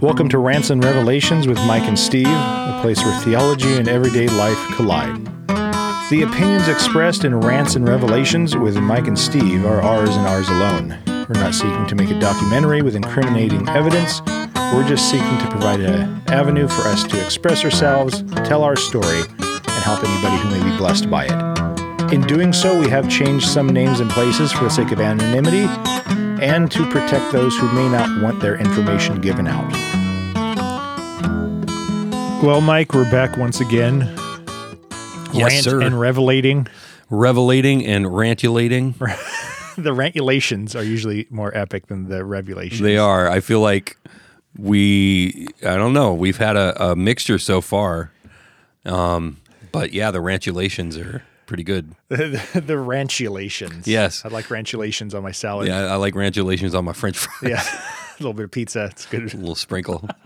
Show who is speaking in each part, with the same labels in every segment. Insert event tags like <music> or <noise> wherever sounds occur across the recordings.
Speaker 1: Welcome to Rants and Revelations with Mike and Steve, a place where theology and everyday life collide. The opinions expressed in Rants and Revelations with Mike and Steve are ours and ours alone. We're not seeking to make a documentary with incriminating evidence. We're just seeking to provide an avenue for us to express ourselves, tell our story, and help anybody who may be blessed by it. In doing so, we have changed some names and places for the sake of anonymity and to protect those who may not want their information given out. Well, Mike, we're back once again.
Speaker 2: Yes,
Speaker 1: Rant
Speaker 2: sir.
Speaker 1: and revelating.
Speaker 2: Revelating and rantulating. <laughs>
Speaker 1: The rantulations are usually more epic than the revelations.
Speaker 2: They are. I feel like we, I don't know, we've had a, a mixture so far. Um, but yeah, the rantulations are pretty good. <laughs>
Speaker 1: the, the rantulations.
Speaker 2: Yes.
Speaker 1: I like rantulations on my salad.
Speaker 2: Yeah, I like rantulations on my french fries.
Speaker 1: Yeah. <laughs> a little bit of pizza. It's good.
Speaker 2: A little sprinkle. <laughs>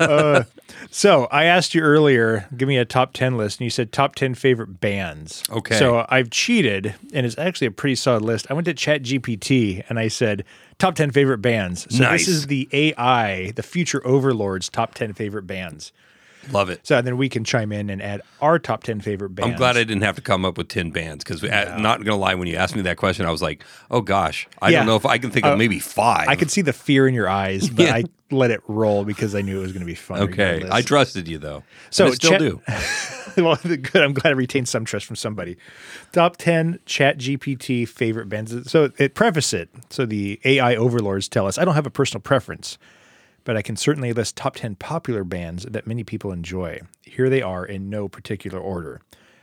Speaker 1: Uh, so I asked you earlier, give me a top 10 list, and you said top 10 favorite bands.
Speaker 2: Okay.
Speaker 1: So I've cheated, and it's actually a pretty solid list. I went to Chat GPT and I said, top 10 favorite bands. So
Speaker 2: Nice.
Speaker 1: this is the AI, the future overlords, top 10 favorite bands.
Speaker 2: Love it.
Speaker 1: So then we can chime in and add our top 10 favorite bands.
Speaker 2: I'm glad I didn't have to come up with 10 bands because, not going to lie, when you asked me that question, I was like, oh gosh, I
Speaker 1: Yeah.
Speaker 2: don't know if I can think of
Speaker 1: Uh,
Speaker 2: maybe five.
Speaker 1: I could see the fear in your eyes, but
Speaker 2: Yeah.
Speaker 1: I let it roll because I knew it was going to be fun.
Speaker 2: Okay.
Speaker 1: regardless.
Speaker 2: I trusted you, though.
Speaker 1: So
Speaker 2: still
Speaker 1: Chat-
Speaker 2: do. <laughs>
Speaker 1: well, <laughs> good. I'm glad I retained some trust from somebody. Top 10 Chat GPT favorite bands. So it preface it. So the AI overlords tell us I don't have a personal preference, but I can certainly list top 10 popular bands that many people enjoy. Here they are in no particular order.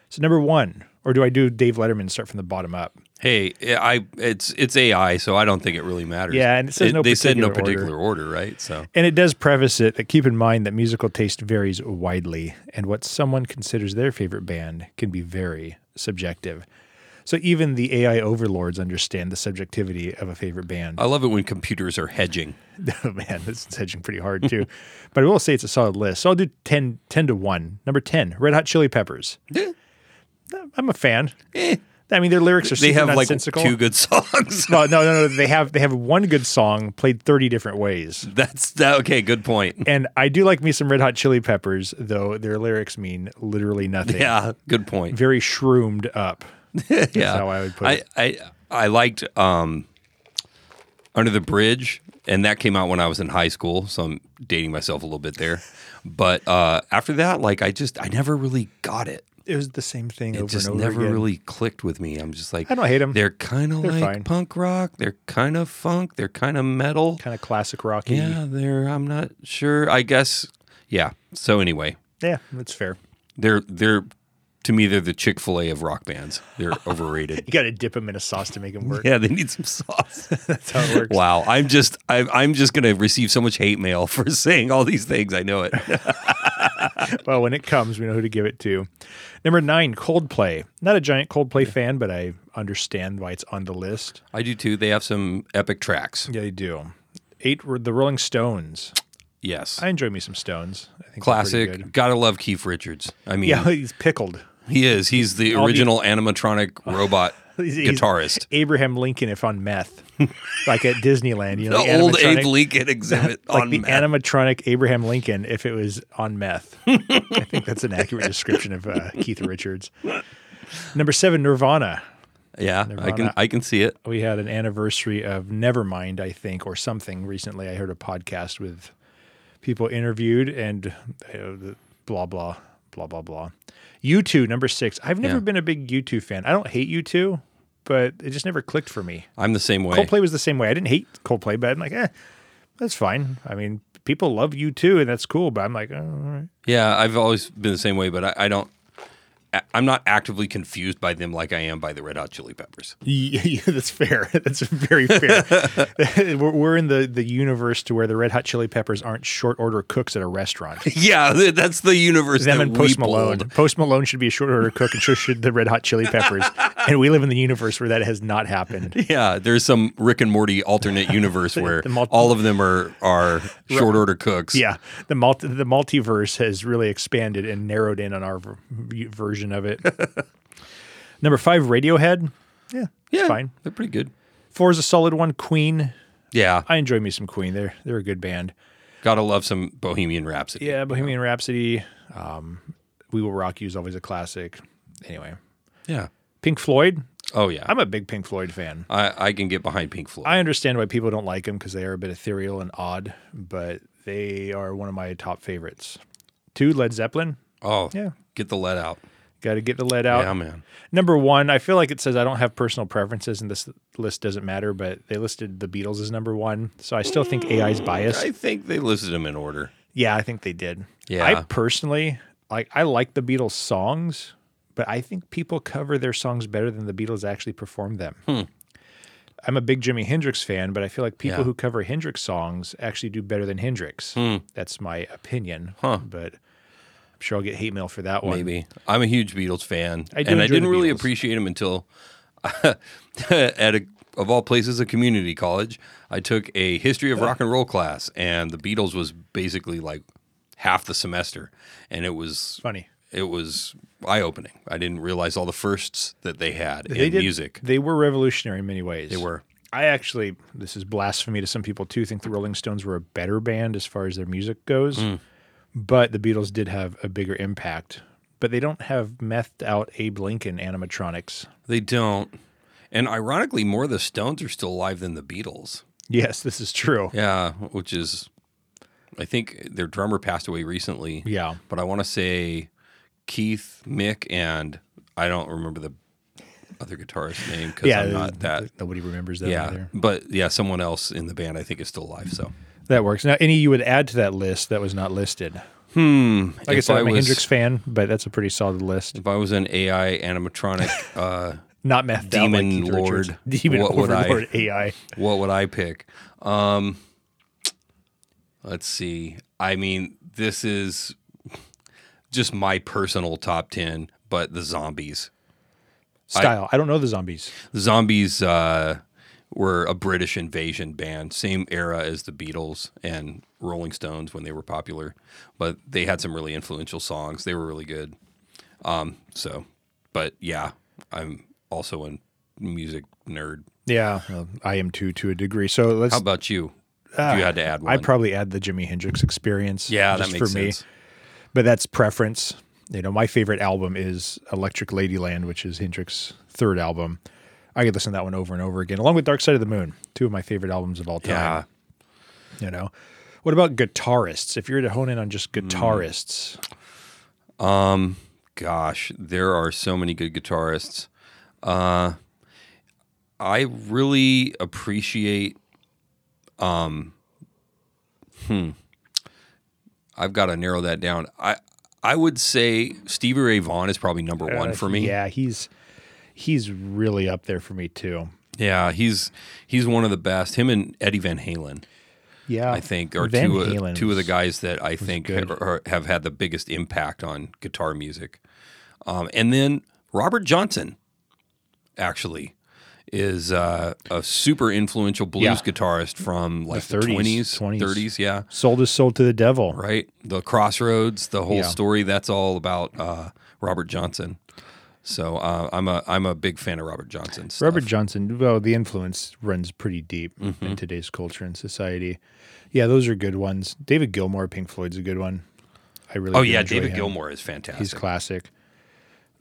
Speaker 1: So number one, or do I do Dave Letterman start from the bottom up?
Speaker 2: Hey, I it's it's AI, so I don't think it really matters.
Speaker 1: Yeah, and it says no
Speaker 2: they said no
Speaker 1: particular
Speaker 2: particular order, right? So
Speaker 1: And it does preface it that keep in mind that musical taste varies widely, and what someone considers their favorite band can be very subjective. So even the AI overlords understand the subjectivity of a favorite band.
Speaker 2: I love it when computers are hedging. <laughs>
Speaker 1: Oh man, this is hedging pretty hard too. <laughs> but I will say it's a solid list. So I'll do 10, 10 to 1. Number 10, Red Hot Chili Peppers. I'm a fan.
Speaker 2: Eh,
Speaker 1: I mean, their lyrics are
Speaker 2: they have like two good songs.
Speaker 1: no, no, no, no. They have they have one good song played 30 different ways.
Speaker 2: That's that. Okay, good point. <laughs>
Speaker 1: And I do like me some Red Hot Chili Peppers, though their lyrics mean literally nothing.
Speaker 2: Yeah, good point.
Speaker 1: Very shroomed up. <laughs>
Speaker 2: yeah, That's
Speaker 1: how I would put
Speaker 2: I,
Speaker 1: it.
Speaker 2: I I liked um, Under the Bridge, and that came out when I was in high school, so I'm dating myself a little bit there. But uh, after that, like I just I never really got it.
Speaker 1: It was the same thing
Speaker 2: It
Speaker 1: over
Speaker 2: just
Speaker 1: and over
Speaker 2: never
Speaker 1: again.
Speaker 2: really clicked with me. I'm just like
Speaker 1: I don't hate them.
Speaker 2: They're kind of like
Speaker 1: fine.
Speaker 2: punk rock. They're kind of funk. They're kind of metal.
Speaker 1: kind of classic rocky.
Speaker 2: Yeah, they're. I'm not sure. I guess. Yeah. So anyway,
Speaker 1: yeah, that's fair.
Speaker 2: they're they're to me they're the Chick Fil A of rock bands. They're <laughs> overrated.
Speaker 1: You got to dip them in a sauce to make them work.
Speaker 2: yeah, they need some sauce. <laughs>
Speaker 1: That's how it works.
Speaker 2: wow, I'm just I, I'm just gonna receive so much hate mail <laughs> for saying all these things. I know it.
Speaker 1: Well, when it comes, we know who to give it to. Number nine, Coldplay. Not a giant Coldplay fan, but I understand why it's on the list.
Speaker 2: I do too. They have some epic tracks.
Speaker 1: Yeah, they do. Eight, were the Rolling Stones.
Speaker 2: Yes,
Speaker 1: I enjoy me some Stones. I think they're pretty
Speaker 2: classic.
Speaker 1: good.
Speaker 2: Gotta love Keith Richards. I mean,
Speaker 1: Yeah, he's pickled.
Speaker 2: He is. He's the
Speaker 1: All the-
Speaker 2: original animatronic <laughs> robot
Speaker 1: He's- he's
Speaker 2: guitarist.
Speaker 1: Abraham Lincoln, if on meth, <laughs> like at Disneyland. You know,
Speaker 2: The old
Speaker 1: animatronic-
Speaker 2: Abe Lincoln exhibit <laughs>
Speaker 1: like
Speaker 2: on
Speaker 1: the
Speaker 2: meth.
Speaker 1: animatronic Abraham Lincoln if it was on meth. I think that's an accurate description of uh, Keith Richards. Number seven, Nirvana.
Speaker 2: Yeah, I
Speaker 1: Nirvana.
Speaker 2: can I can see it.
Speaker 1: We had an anniversary of Nevermind, I think, or something recently. I heard a podcast with people interviewed and uh, blah, blah, blah, blah, blah. U2, number six. I've never
Speaker 2: Yeah.
Speaker 1: been a big U2 fan. I don't hate U2, but it just never clicked for me.
Speaker 2: I'm the same way.
Speaker 1: Coldplay was the same way. I didn't hate Coldplay, but I'm like, eh, that's fine. I mean, people love U2, and that's cool. But I'm like, oh, all right.
Speaker 2: Yeah, I've always been the same way, but I, I don't. I'm not actively confused by them like I am by the Red Hot Chili Peppers.
Speaker 1: Yeah, <laughs> that's fair. <laughs> That's very fair. <laughs> we're, in the, the universe to where the Red Hot Chili Peppers aren't short order cooks at a restaurant.
Speaker 2: Yeah, that's the universe
Speaker 1: Them
Speaker 2: that
Speaker 1: and
Speaker 2: we
Speaker 1: Post Malone.
Speaker 2: pulled.
Speaker 1: Post Malone should be a short order cook, and so should the Red Hot Chili Peppers. and we live in the universe where that has not happened.
Speaker 2: Yeah, there's some Rick and Morty alternate universe where
Speaker 1: multi-
Speaker 2: all of them are are short order cooks.
Speaker 1: Yeah, the multi, the multiverse has really expanded and narrowed in on our v- version of it. <laughs> Number five, Radiohead. Yeah,
Speaker 2: yeah,
Speaker 1: it's fine.
Speaker 2: They're pretty good.
Speaker 1: Four is a solid one. Queen.
Speaker 2: Yeah,
Speaker 1: I enjoy me some Queen. They're they're a good band.
Speaker 2: Gotta love some Bohemian Rhapsody.
Speaker 1: Yeah, Bohemian Rhapsody. Um, we Will Rock You is always a classic. Anyway,
Speaker 2: Yeah.
Speaker 1: Pink Floyd.
Speaker 2: Oh yeah.
Speaker 1: I'm a big Pink Floyd fan.
Speaker 2: I, I can get behind Pink Floyd.
Speaker 1: I understand why people don't like them because they are a bit ethereal and odd, but they are one of my top favorites. Two, Led Zeppelin.
Speaker 2: oh
Speaker 1: Yeah.
Speaker 2: Get the lead out.
Speaker 1: Got to get the lead out.
Speaker 2: Yeah, man.
Speaker 1: Number one, I feel like it says I don't have personal preferences, and this list doesn't matter, but they listed the Beatles as number one. So I still think AI is biased.
Speaker 2: I think they listed them in order.
Speaker 1: Yeah, I think they did.
Speaker 2: Yeah.
Speaker 1: I personally like I like the Beatles songs, but I think people cover their songs better than the Beatles actually perform them. I'm a big Jimi Hendrix fan, but I feel like people
Speaker 2: Hmm. Yeah.
Speaker 1: who cover Hendrix songs actually do better than Hendrix. That's my opinion.
Speaker 2: Hmm. Huh.
Speaker 1: But sure I'll get hate mail for that one.
Speaker 2: Maybe. I'm a huge Beatles fan.
Speaker 1: I do
Speaker 2: and I didn't really
Speaker 1: Beatles.
Speaker 2: appreciate them until <laughs> at a of all places a community college, I took a history of rock and roll class and the Beatles was basically like half the semester and it was
Speaker 1: Funny.
Speaker 2: it was eye opening. I didn't realize all the firsts that they had
Speaker 1: They
Speaker 2: in
Speaker 1: did,
Speaker 2: music.
Speaker 1: They were revolutionary in many ways.
Speaker 2: They were.
Speaker 1: I actually, this is blasphemy to some people too, think the Rolling Stones were a better band as far as their music goes.
Speaker 2: Hmm.
Speaker 1: But the Beatles did have a bigger impact. But they don't have methed out Abe Lincoln animatronics.
Speaker 2: They don't. And ironically, more of the Stones are still alive than the Beatles.
Speaker 1: Yes, this is true.
Speaker 2: Yeah, which is, I think their drummer passed away recently.
Speaker 1: Yeah.
Speaker 2: but I want to say Keith, Mick, and I don't remember the other guitarist's name because
Speaker 1: Yeah,
Speaker 2: I'm not that.
Speaker 1: nobody remembers that
Speaker 2: Yeah,
Speaker 1: either.
Speaker 2: but yeah, someone else in the band I think is still alive. So,
Speaker 1: That works. Now, any you would add to that list that was not listed?
Speaker 2: hmm,
Speaker 1: Like I said, I'm a
Speaker 2: was,
Speaker 1: Hendrix fan, but that's a pretty solid list.
Speaker 2: if I was an AI animatronic, <laughs> uh,
Speaker 1: Not methed
Speaker 2: Demon
Speaker 1: like Keith Richards.
Speaker 2: Lord. <laughs>
Speaker 1: Demon
Speaker 2: What would I-
Speaker 1: AI.
Speaker 2: what would I pick? Um, let's see. I mean, this is just my personal top ten, but the zombies.
Speaker 1: Style. I, don't know the zombies.
Speaker 2: The Zombies uh, were a British invasion band, same era as the Beatles and Rolling Stones when they were popular, but they had some really influential songs. They were really good. Um, so, but yeah, I'm also a music nerd.
Speaker 1: Yeah, I am too to a degree. So let's
Speaker 2: How about you? if you had to add one.
Speaker 1: I'd probably add the Jimi Hendrix experience.
Speaker 2: yeah,
Speaker 1: just
Speaker 2: that makes
Speaker 1: for me.
Speaker 2: sense.
Speaker 1: But that's preference. You know, my favorite album is Electric Ladyland, which is Hendrix's third album. I could listen to that one over and over again, along with Dark Side of the Moon, two of my favorite albums of all time.
Speaker 2: Yeah.
Speaker 1: You know, what about guitarists? If you were to hone in on just guitarists,
Speaker 2: Um, gosh, there are so many good guitarists. Uh, I really appreciate. Um, hmm. I've got to narrow that down. I I would say Stevie Ray Vaughan is probably number one
Speaker 1: Uh,
Speaker 2: for me.
Speaker 1: yeah, he's he's really up there for me too.
Speaker 2: Yeah, he's he's one of the best. Him and Eddie Van Halen.
Speaker 1: Yeah,
Speaker 2: I think, are
Speaker 1: Van
Speaker 2: two of, two of the guys that I think have, are, have had the biggest impact on guitar music. Um, and then Robert Johnson, actually, is uh, a super influential blues
Speaker 1: Yeah.
Speaker 2: guitarist from like the
Speaker 1: 30s,
Speaker 2: 20s,
Speaker 1: 20s.
Speaker 2: 30s, yeah,
Speaker 1: sold his soul to the devil.
Speaker 2: right. The Crossroads, the whole
Speaker 1: Yeah.
Speaker 2: story. That's all about uh, Robert Johnson. So uh, I'm a I'm a big fan of Robert Johnson. stuff.
Speaker 1: Robert Johnson, well, the influence runs pretty deep
Speaker 2: Mm-hmm.
Speaker 1: in today's culture and society. Yeah, those are good ones. David Gilmour, Pink Floyd's a good one. I really
Speaker 2: Oh yeah, David
Speaker 1: him.
Speaker 2: Gilmour is fantastic.
Speaker 1: He's classic.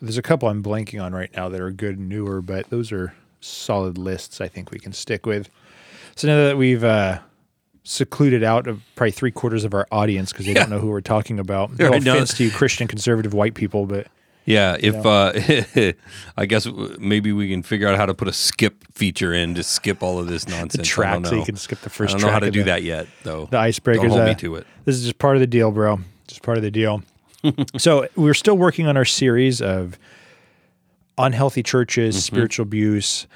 Speaker 1: There's a couple I'm blanking on right now that are good and newer, but those are solid lists I think we can stick with. So now that we've uh, secluded out of probably three quarters of our audience because they don't know who we're talking about. <laughs> No offense to you Christian conservative white people, but
Speaker 2: Yeah, if uh, <laughs> I guess maybe we can figure out how to put a skip feature in to skip all of this <laughs> nonsense.
Speaker 1: track
Speaker 2: don't
Speaker 1: so you
Speaker 2: know.
Speaker 1: can skip the first.
Speaker 2: I don't know how to do
Speaker 1: the-
Speaker 2: that yet, though.
Speaker 1: the icebreakers.
Speaker 2: Don't hold
Speaker 1: uh,
Speaker 2: me to it.
Speaker 1: This is just part of the deal, bro. Just part of the deal. <laughs> so we're still working on our series of unhealthy churches,
Speaker 2: Mm-hmm.
Speaker 1: spiritual abuse.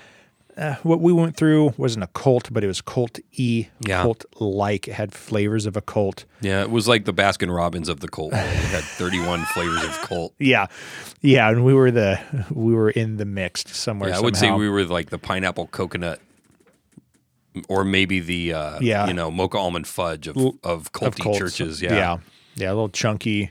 Speaker 1: Uh, what we went through wasn't a cult, but it was cult e,
Speaker 2: Yeah.
Speaker 1: cult like. It had flavors of a cult.
Speaker 2: Yeah, it was like the Baskin Robbins of the cult. It had 31 <laughs> flavors of cult.
Speaker 1: Yeah, yeah, and we were the we were in the mixed somewhere.
Speaker 2: Yeah, I would say we were like the pineapple coconut, or maybe the uh,
Speaker 1: Yeah.
Speaker 2: you know mocha almond fudge of of culty
Speaker 1: of
Speaker 2: churches. Yeah.
Speaker 1: yeah, yeah, a little chunky.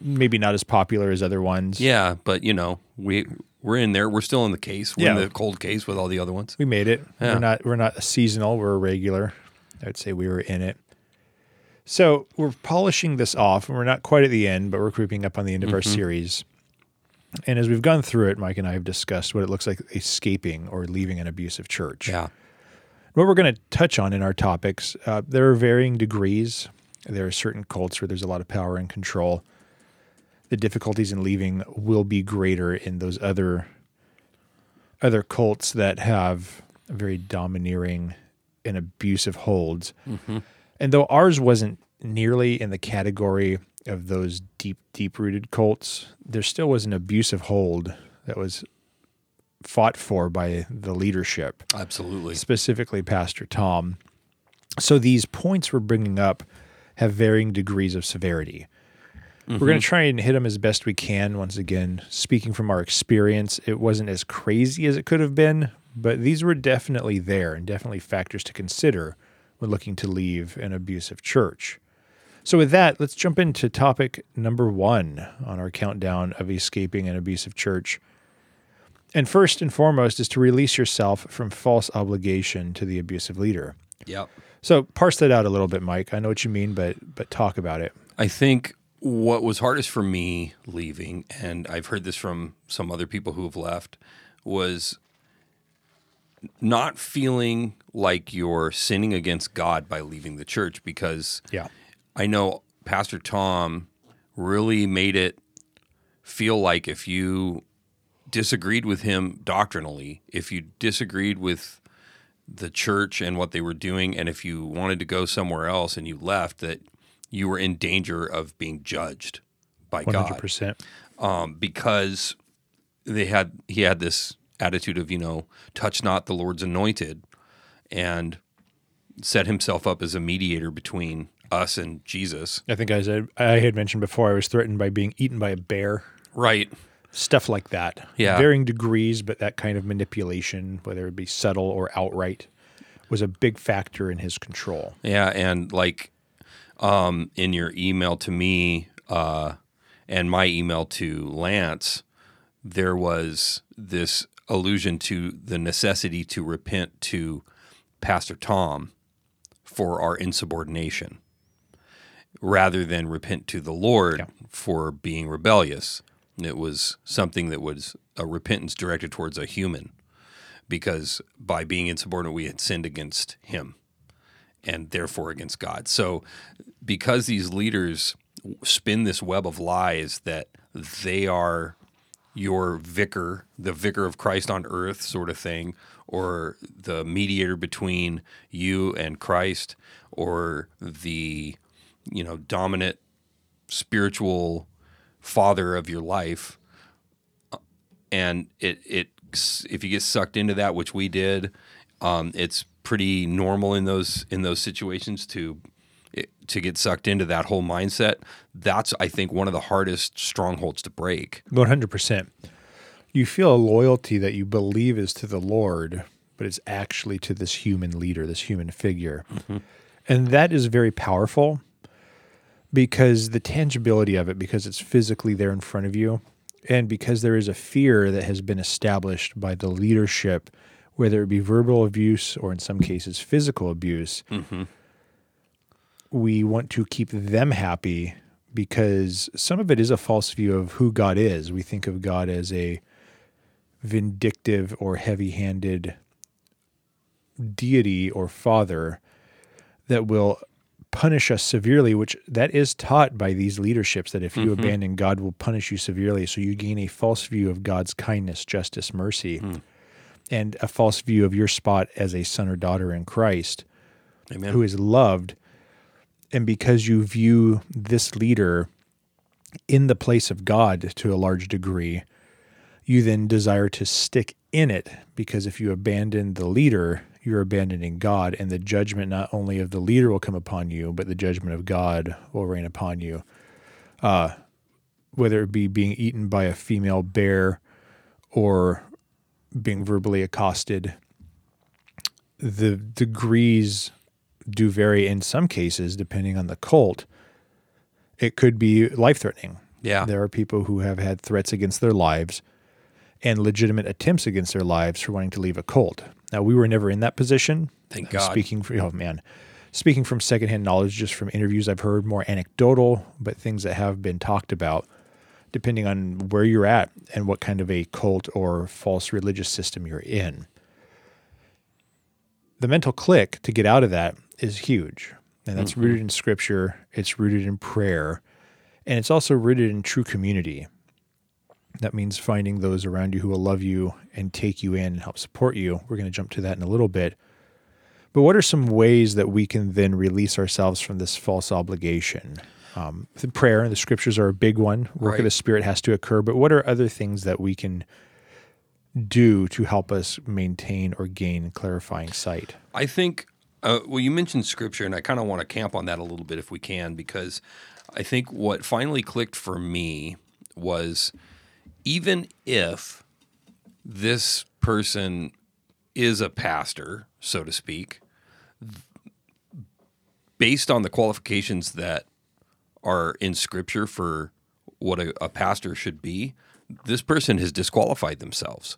Speaker 1: Maybe not as popular as other ones.
Speaker 2: Yeah, but you know we we're in there. We're still in the case. We're in the cold case with all the other ones.
Speaker 1: We made it.
Speaker 2: Yeah.
Speaker 1: We're not we're not seasonal, we're a regular. I would say we were in it. So we're polishing this off, and we're not quite at the end, but we're creeping up on the end of our series. And as we've gone through it, Mike and I have discussed what it looks like escaping or leaving an abusive church.
Speaker 2: Yeah.
Speaker 1: What we're going to touch on in our topics, uh, there are varying degrees. There are certain cults where there's a lot of power and control. The difficulties in leaving will be greater in those other other cults that have very domineering and abusive holds. Mm-hmm. And though ours wasn't nearly in the category of those deep, deep rooted cults, there still was an abusive hold that was fought for by the leadership
Speaker 2: Absolutely.
Speaker 1: specifically Pastor Tom. So these points we're bringing up have varying degrees of severity. We're going to try and hit them as best we can. Once again, speaking from our experience, it wasn't as crazy as it could have been, but these were definitely there and definitely factors to consider when looking to leave an abusive church. So, with that, let's jump into topic number one on our countdown of escaping an abusive church. And first and foremost is to release yourself from false obligation to the abusive leader.
Speaker 2: Yep.
Speaker 1: So parse that out a little bit, Mike. I know what you mean, but but talk about it.
Speaker 2: I think what was hardest for me leaving, and I've heard this from some other people who have left, was not feeling like you're sinning against God by leaving the church because
Speaker 1: Yeah.
Speaker 2: I know Pastor Tom really made it feel like if you disagreed with him doctrinally, if you disagreed with the church and what they were doing, and if you wanted to go somewhere else and you left, that you were in danger of being judged by
Speaker 1: One hundred
Speaker 2: God
Speaker 1: percent.
Speaker 2: um, because they had he had this attitude of you know touch not the Lord's anointed, and set himself up as a mediator between us and Jesus.
Speaker 1: I think I I had mentioned before I was threatened by being eaten by a bear.
Speaker 2: Right.
Speaker 1: Stuff like that.
Speaker 2: Yeah.
Speaker 1: Varying degrees, but that kind of manipulation, whether it be subtle or outright, was a big factor in his control.
Speaker 2: Yeah, and like um, in your email to me uh, and my email to Lance, there was this allusion to the necessity to repent to Pastor Tom for our insubordination rather than repent to the Lord
Speaker 1: Yeah.
Speaker 2: for being rebellious. It was something that was a repentance directed towards a human because by being insubordinate, we had sinned against him and therefore against God. So, because these leaders spin this web of lies that they are your vicar, the vicar of Christ on earth, sort of thing, or the mediator between you and Christ, or the you know dominant spiritual father of your life, and it it if you get sucked into that, which we did, um, it's pretty normal in those in those situations to to get sucked into that whole mindset. That's I think one of the hardest strongholds to break.
Speaker 1: One hundred percent. You feel a loyalty that you believe is to the Lord, but it's actually to this human leader, this human figure. Mm-hmm. And that is very powerful because the tangibility of it, because it's physically there in front of you, and because there is a fear that has been established by the leadership, whether it be verbal abuse or in some cases physical abuse, mm-hmm. We want to keep them happy because some of it is a false view of who God is. We think of God as a vindictive or heavy handed deity or father that will punish us severely, which that is taught by these leaderships that if you mm-hmm. abandon God will punish you severely. So you gain a false view of God's kindness, justice, mercy, mm. and a false view of your spot as a son or daughter in Christ
Speaker 2: Amen.
Speaker 1: who is loved. And because you view this leader in the place of God to a large degree, you then desire to stick in it because if you abandon the leader, you're abandoning God, and the judgment not only of the leader will come upon you, but the judgment of God will reign upon you. Uh, whether it be being eaten by a female bear or being verbally accosted, the degrees do vary in some cases depending on the cult. It could be life threatening.
Speaker 2: Yeah.
Speaker 1: There are people who have had threats against their lives and legitimate attempts against their lives for wanting to leave a cult. Now, we were never in that position.
Speaker 2: Thank God.
Speaker 1: Speaking for, oh man. speaking from secondhand knowledge, just from interviews I've heard, more anecdotal, but things that have been talked about, depending on where you're at and what kind of a cult or false religious system you're in. The mental click to get out of that is huge. And that's rooted in scripture, it's rooted in prayer, and it's also rooted in true community. That means finding those around you who will love you and take you in and help support you. We're going to jump to that in a little bit. But what are some ways that we can then release ourselves from this false obligation? Um, the prayer and the scriptures are a big one. Work of the Spirit has to occur. But what are other things that we can do to help us maintain or gain clarifying sight?
Speaker 2: I think, uh, well, you mentioned scripture, and I kind of want to camp on that a little bit if we can, because I think what finally clicked for me was even if this person is a pastor, so to speak, based on the qualifications that are in scripture for what a, a pastor should be, this person has disqualified themselves.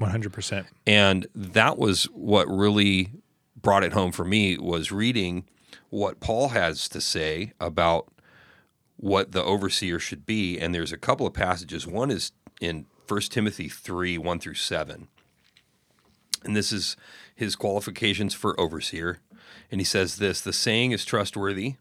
Speaker 1: 100%.
Speaker 2: And that was what really brought it home for me was reading what Paul has to say about what the overseer should be. And there's a couple of passages. One is in 1 Timothy 3 1 through 7. And this is his qualifications for overseer. And he says this The saying is trustworthy.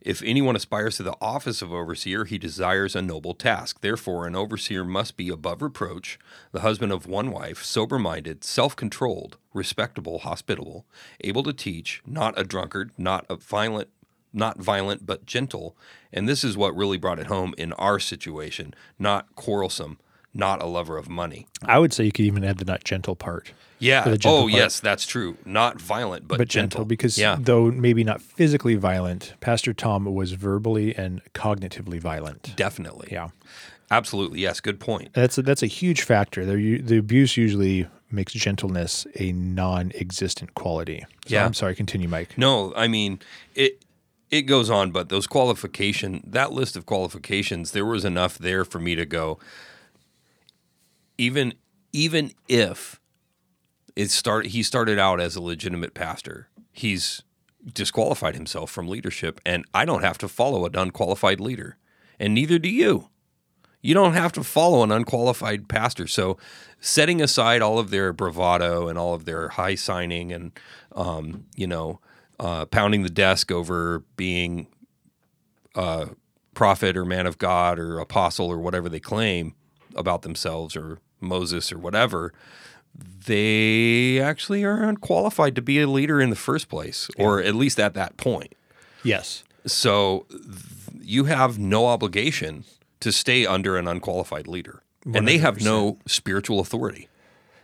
Speaker 2: If anyone aspires to the office of overseer, he desires a noble task. Therefore, an overseer must be above reproach, the husband of one wife, sober minded, self controlled, respectable, hospitable, able to teach, not a drunkard, not a violent, not violent, but gentle. And this is what really brought it home in our situation not quarrelsome, not a lover of money.
Speaker 1: I would say you could even add the not gentle part.
Speaker 2: Yeah.
Speaker 1: Gentle
Speaker 2: Oh,
Speaker 1: part.
Speaker 2: yes, that's true. Not violent, but,
Speaker 1: but gentle, because
Speaker 2: yeah.
Speaker 1: though maybe not physically violent, Pastor Tom was verbally and cognitively violent.
Speaker 2: Definitely.
Speaker 1: Yeah,
Speaker 2: Absolutely. Yes. Good point.
Speaker 1: that's a, that's a huge factor. The the abuse usually makes gentleness a non-existent quality. So
Speaker 2: Yeah.
Speaker 1: I'm sorry. Continue, Mike.
Speaker 2: No, I mean it. It goes on, but those qualification, that list of qualifications, there was enough there for me to go. Even even if it start, he started out as a legitimate pastor. He's disqualified himself from leadership, and I don't have to follow an unqualified leader, and neither do you. You don't have to follow an unqualified pastor. So, setting aside all of their bravado and all of their high signing and, um, you know, uh, pounding the desk over being a prophet or man of God or apostle or whatever they claim about themselves or Moses or whatever, they actually are unqualified to be a leader in the first place, or at least at that point.
Speaker 1: Yes.
Speaker 2: So th- you have no obligation to stay under an unqualified leader, and they have no spiritual authority.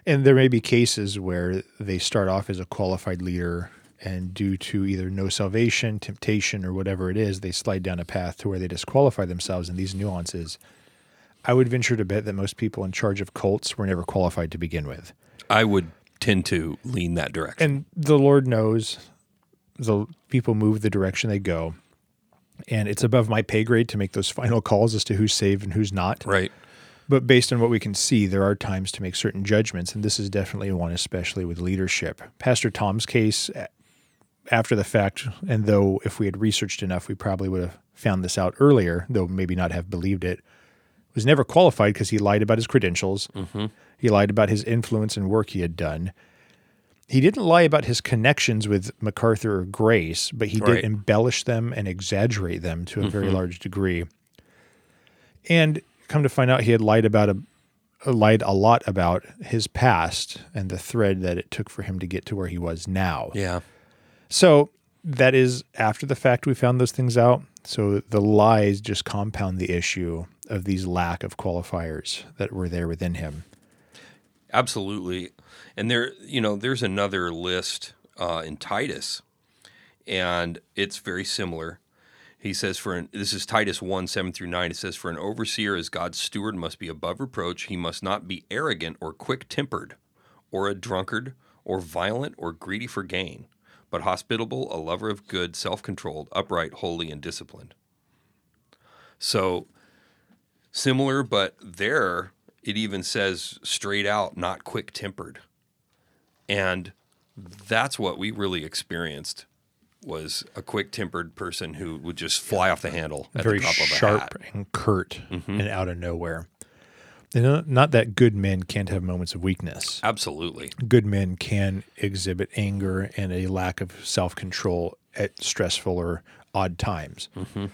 Speaker 1: And there may be cases where they start off as a qualified leader, and due to either no salvation, temptation, or whatever it is, they slide down a path to where they disqualify themselves in these nuances. I would venture to bet that most people in charge of cults were never qualified to begin with.
Speaker 2: I would tend to lean that direction.
Speaker 1: And the Lord knows the people move the direction they go. And it's above my pay grade to make those <laughs> final calls as to who's saved and who's not.
Speaker 2: right.
Speaker 1: But based on what we can see, there are times to make certain judgments, and this is definitely one, especially with leadership. Pastor Tom's case, after the fact, and though if we had researched enough, we probably would have found this out earlier, though maybe not have believed it, was never qualified because he lied about his credentials. Mm-hmm. He lied about his influence and work he had done. He didn't lie about his connections with MacArthur or Grace, but he
Speaker 2: Right.
Speaker 1: did embellish them and exaggerate them to a very mm-hmm. large degree. And come to find out, he had lied about a lied a lot about his past and the thread that it took for him to get to where he was now.
Speaker 2: Yeah.
Speaker 1: So that is after the fact we found those things out. So the lies just compound the issue of these lack of qualifiers that were there within him.
Speaker 2: Absolutely. And there, you know, there's another list uh, in Titus, and it's very similar. He says, for an, this is Titus 1 7 through 9. It says, For an overseer as God's steward must be above reproach. He must not be arrogant or quick tempered, or a drunkard, or violent, or greedy for gain, but hospitable, a lover of good, self controlled, upright, holy, and disciplined. So, similar, but there it even says straight out, not quick tempered. And that's what we really experienced was a quick-tempered person who would just fly off the handle at
Speaker 1: very
Speaker 2: the drop of a
Speaker 1: sharp
Speaker 2: hat. Mm-hmm.
Speaker 1: and curt and out of nowhere. And not- not that good men can't have moments of weakness.
Speaker 2: Absolutely.
Speaker 1: Good men can exhibit anger and a lack of self control at stressful or odd times.
Speaker 2: Mm-hmm.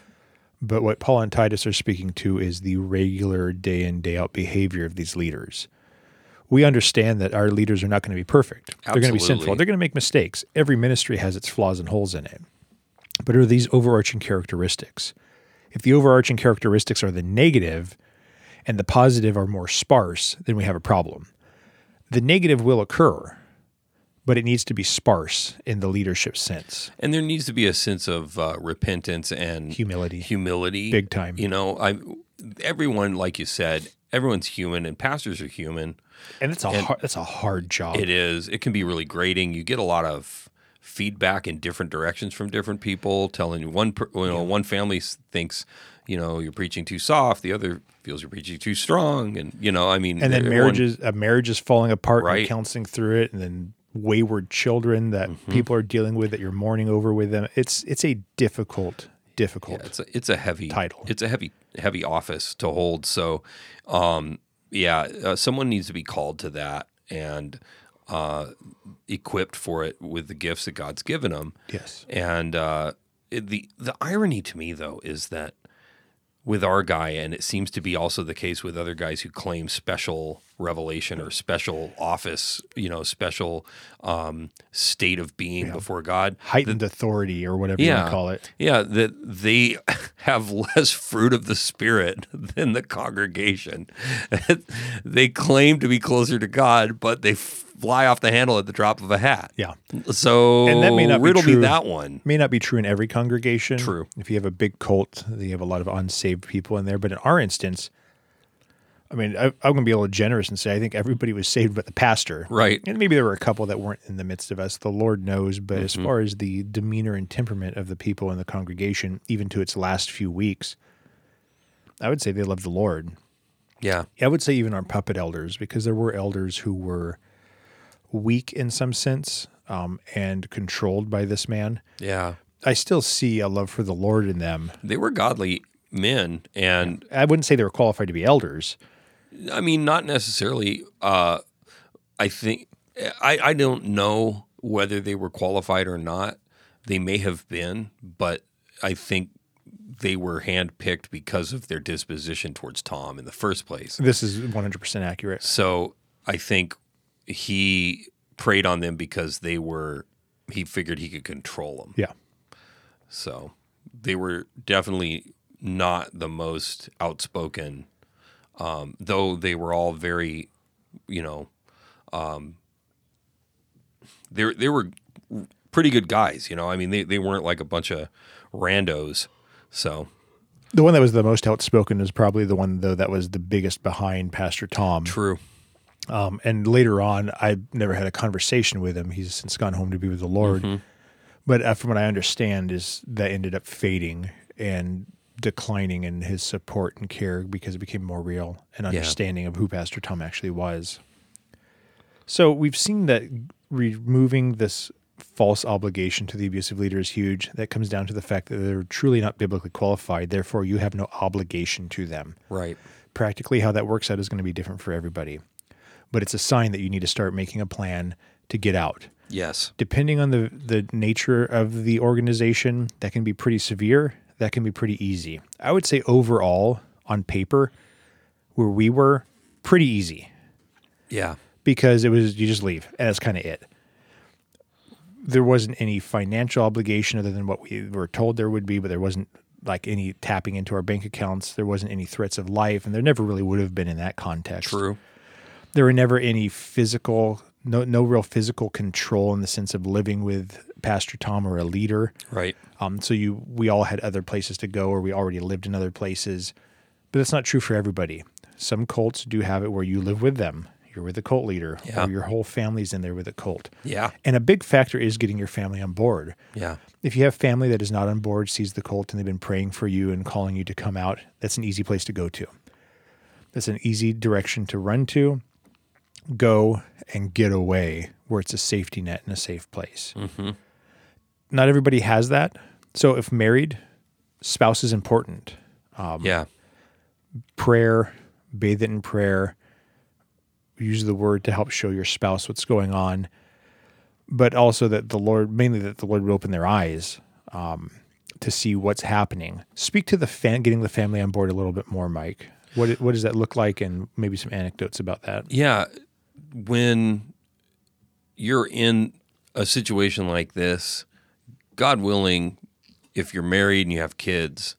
Speaker 1: But what Paul and Titus are speaking to is the regular day in, day out behavior of these leaders. We understand that our leaders are not going to be perfect. They're going to be sinful. They're going to make mistakes. Every ministry has its flaws and holes in it. But are these overarching characteristics? If the overarching characteristics are the negative and the positive are more sparse, then we have a problem. The negative will occur, but it needs to be sparse in the leadership sense.
Speaker 2: And there needs to be a sense of uh, repentance and
Speaker 1: Humility.
Speaker 2: Humility,
Speaker 1: Big time.
Speaker 2: You know, I everyone, like you said, everyone's human, and pastors are human.
Speaker 1: And it's a hard, that's a hard job.
Speaker 2: It is. It can be really grating. You get a lot of feedback in different directions from different people, telling you one, you know, one family thinks, you know, you're preaching too soft. The other feels you're preaching too strong, and you know, I mean,
Speaker 1: and then marriages a marriage is falling apart and
Speaker 2: Right.
Speaker 1: you're counseling through it and then wayward children that
Speaker 2: Mm-hmm.
Speaker 1: people are dealing with that you're mourning over with them it's it's a difficult difficult
Speaker 2: It's a, it's a heavy
Speaker 1: Title.
Speaker 2: It's a heavy heavy office to hold. So, um, yeah, uh, someone needs to be called to that and uh, equipped for it with the gifts that God's given them.
Speaker 1: yes
Speaker 2: And uh, it, the the irony to me though is that with our guy, and it seems to be also the case with other guys who claim special revelation or special office, you know, special um, state of being before God.
Speaker 1: heightened authority or whatever you want
Speaker 2: Yeah,
Speaker 1: to call it
Speaker 2: Yeah, that they <laughs> have less fruit of the spirit <laughs> than the congregation. <laughs> they claim to be closer to God, but they fly off the handle at the drop of a hat.
Speaker 1: yeah
Speaker 2: So
Speaker 1: And that may not be
Speaker 2: riddle me
Speaker 1: true.
Speaker 2: that one.
Speaker 1: may not be true in every congregation
Speaker 2: True.
Speaker 1: if you have a big cult you have a lot of unsaved people in there but in our instance I mean, I, I'm going to be a little generous and say I think everybody was saved but the pastor.
Speaker 2: Right.
Speaker 1: And maybe there were a couple that weren't in the midst of us. The Lord knows. But
Speaker 2: Mm-hmm.
Speaker 1: as far as the demeanor and temperament of the people in the congregation, even to its last few weeks, I would say they loved the Lord.
Speaker 2: Yeah.
Speaker 1: I would say even our puppet elders, because there were elders who were weak in some sense um, and controlled by this man.
Speaker 2: Yeah.
Speaker 1: I still see a love for the Lord in them.
Speaker 2: They were godly men. And
Speaker 1: I wouldn't say they were qualified to be elders.
Speaker 2: I mean, not necessarily. Uh, I think, I, I don't know whether they were qualified or not. They may have been, but I think they were handpicked because of their disposition towards Tom in the first place.
Speaker 1: This is 100% accurate.
Speaker 2: So I think he preyed on them because they were, he figured he could control them.
Speaker 1: Yeah.
Speaker 2: So they were definitely not the most outspoken, um, though they were all very, you know, um, they they were pretty good guys. You know, I mean, they they weren't like a bunch of randos. So
Speaker 1: The one that was the most outspoken is probably the one, though, that was the biggest behind Pastor Tom.
Speaker 2: true.
Speaker 1: Um, and later on, I never had a conversation with him. He's since gone home to be with the Lord. But uh, from what I understand, is that ended up fading and declining in his support and care because it became more real and understanding of who Pastor Tom actually was. So we've seen that removing this false obligation to the abusive leader is huge. That comes down to the fact that they're truly not biblically qualified. Therefore, you have no obligation to them
Speaker 2: Right.
Speaker 1: practically how that works out is going to be different for everybody. But it's a sign that you need to start making a plan to get out.
Speaker 2: Yes.
Speaker 1: Depending on the, the nature of the organization, that can be pretty severe, that can be pretty easy. I would say overall, on paper, where we were, pretty easy
Speaker 2: Yeah.
Speaker 1: because it was you just leave and that's kind of it. There wasn't any financial obligation other than what we were told there would be, but there wasn't like any tapping into our bank accounts. There wasn't any threats of life, and there never really would have been in that context.
Speaker 2: True.
Speaker 1: There were never any physical, no no real physical control in the sense of living with Pastor Tom or a leader.
Speaker 2: Right.
Speaker 1: Um, so you we all had other places to go, or we already lived in other places, but that's not true for everybody. Some cults do have it where you live with them. You're with the cult leader,
Speaker 2: Yeah.
Speaker 1: or your whole family's in there with a cult.
Speaker 2: Yeah.
Speaker 1: And a big factor is getting your family on board.
Speaker 2: Yeah.
Speaker 1: If you have family that is not on board, sees the cult, and they've been praying for you and calling you to come out, that's an easy place to go to. That's an easy direction to run to, go and get away where it's a safety net and a safe place. not everybody has that. So if married, spouse is important.
Speaker 2: yeah.
Speaker 1: Prayer, bathe it in prayer. Use the word to help show your spouse what's going on, but also that the Lord, mainly that the Lord would open their eyes um, to see what's happening. Speak to the fan, getting the family on board a little bit more, Mike. What what does that look like, and maybe some anecdotes about that?
Speaker 2: Yeah. When you're in a situation like this, God willing, if you're married and you have kids,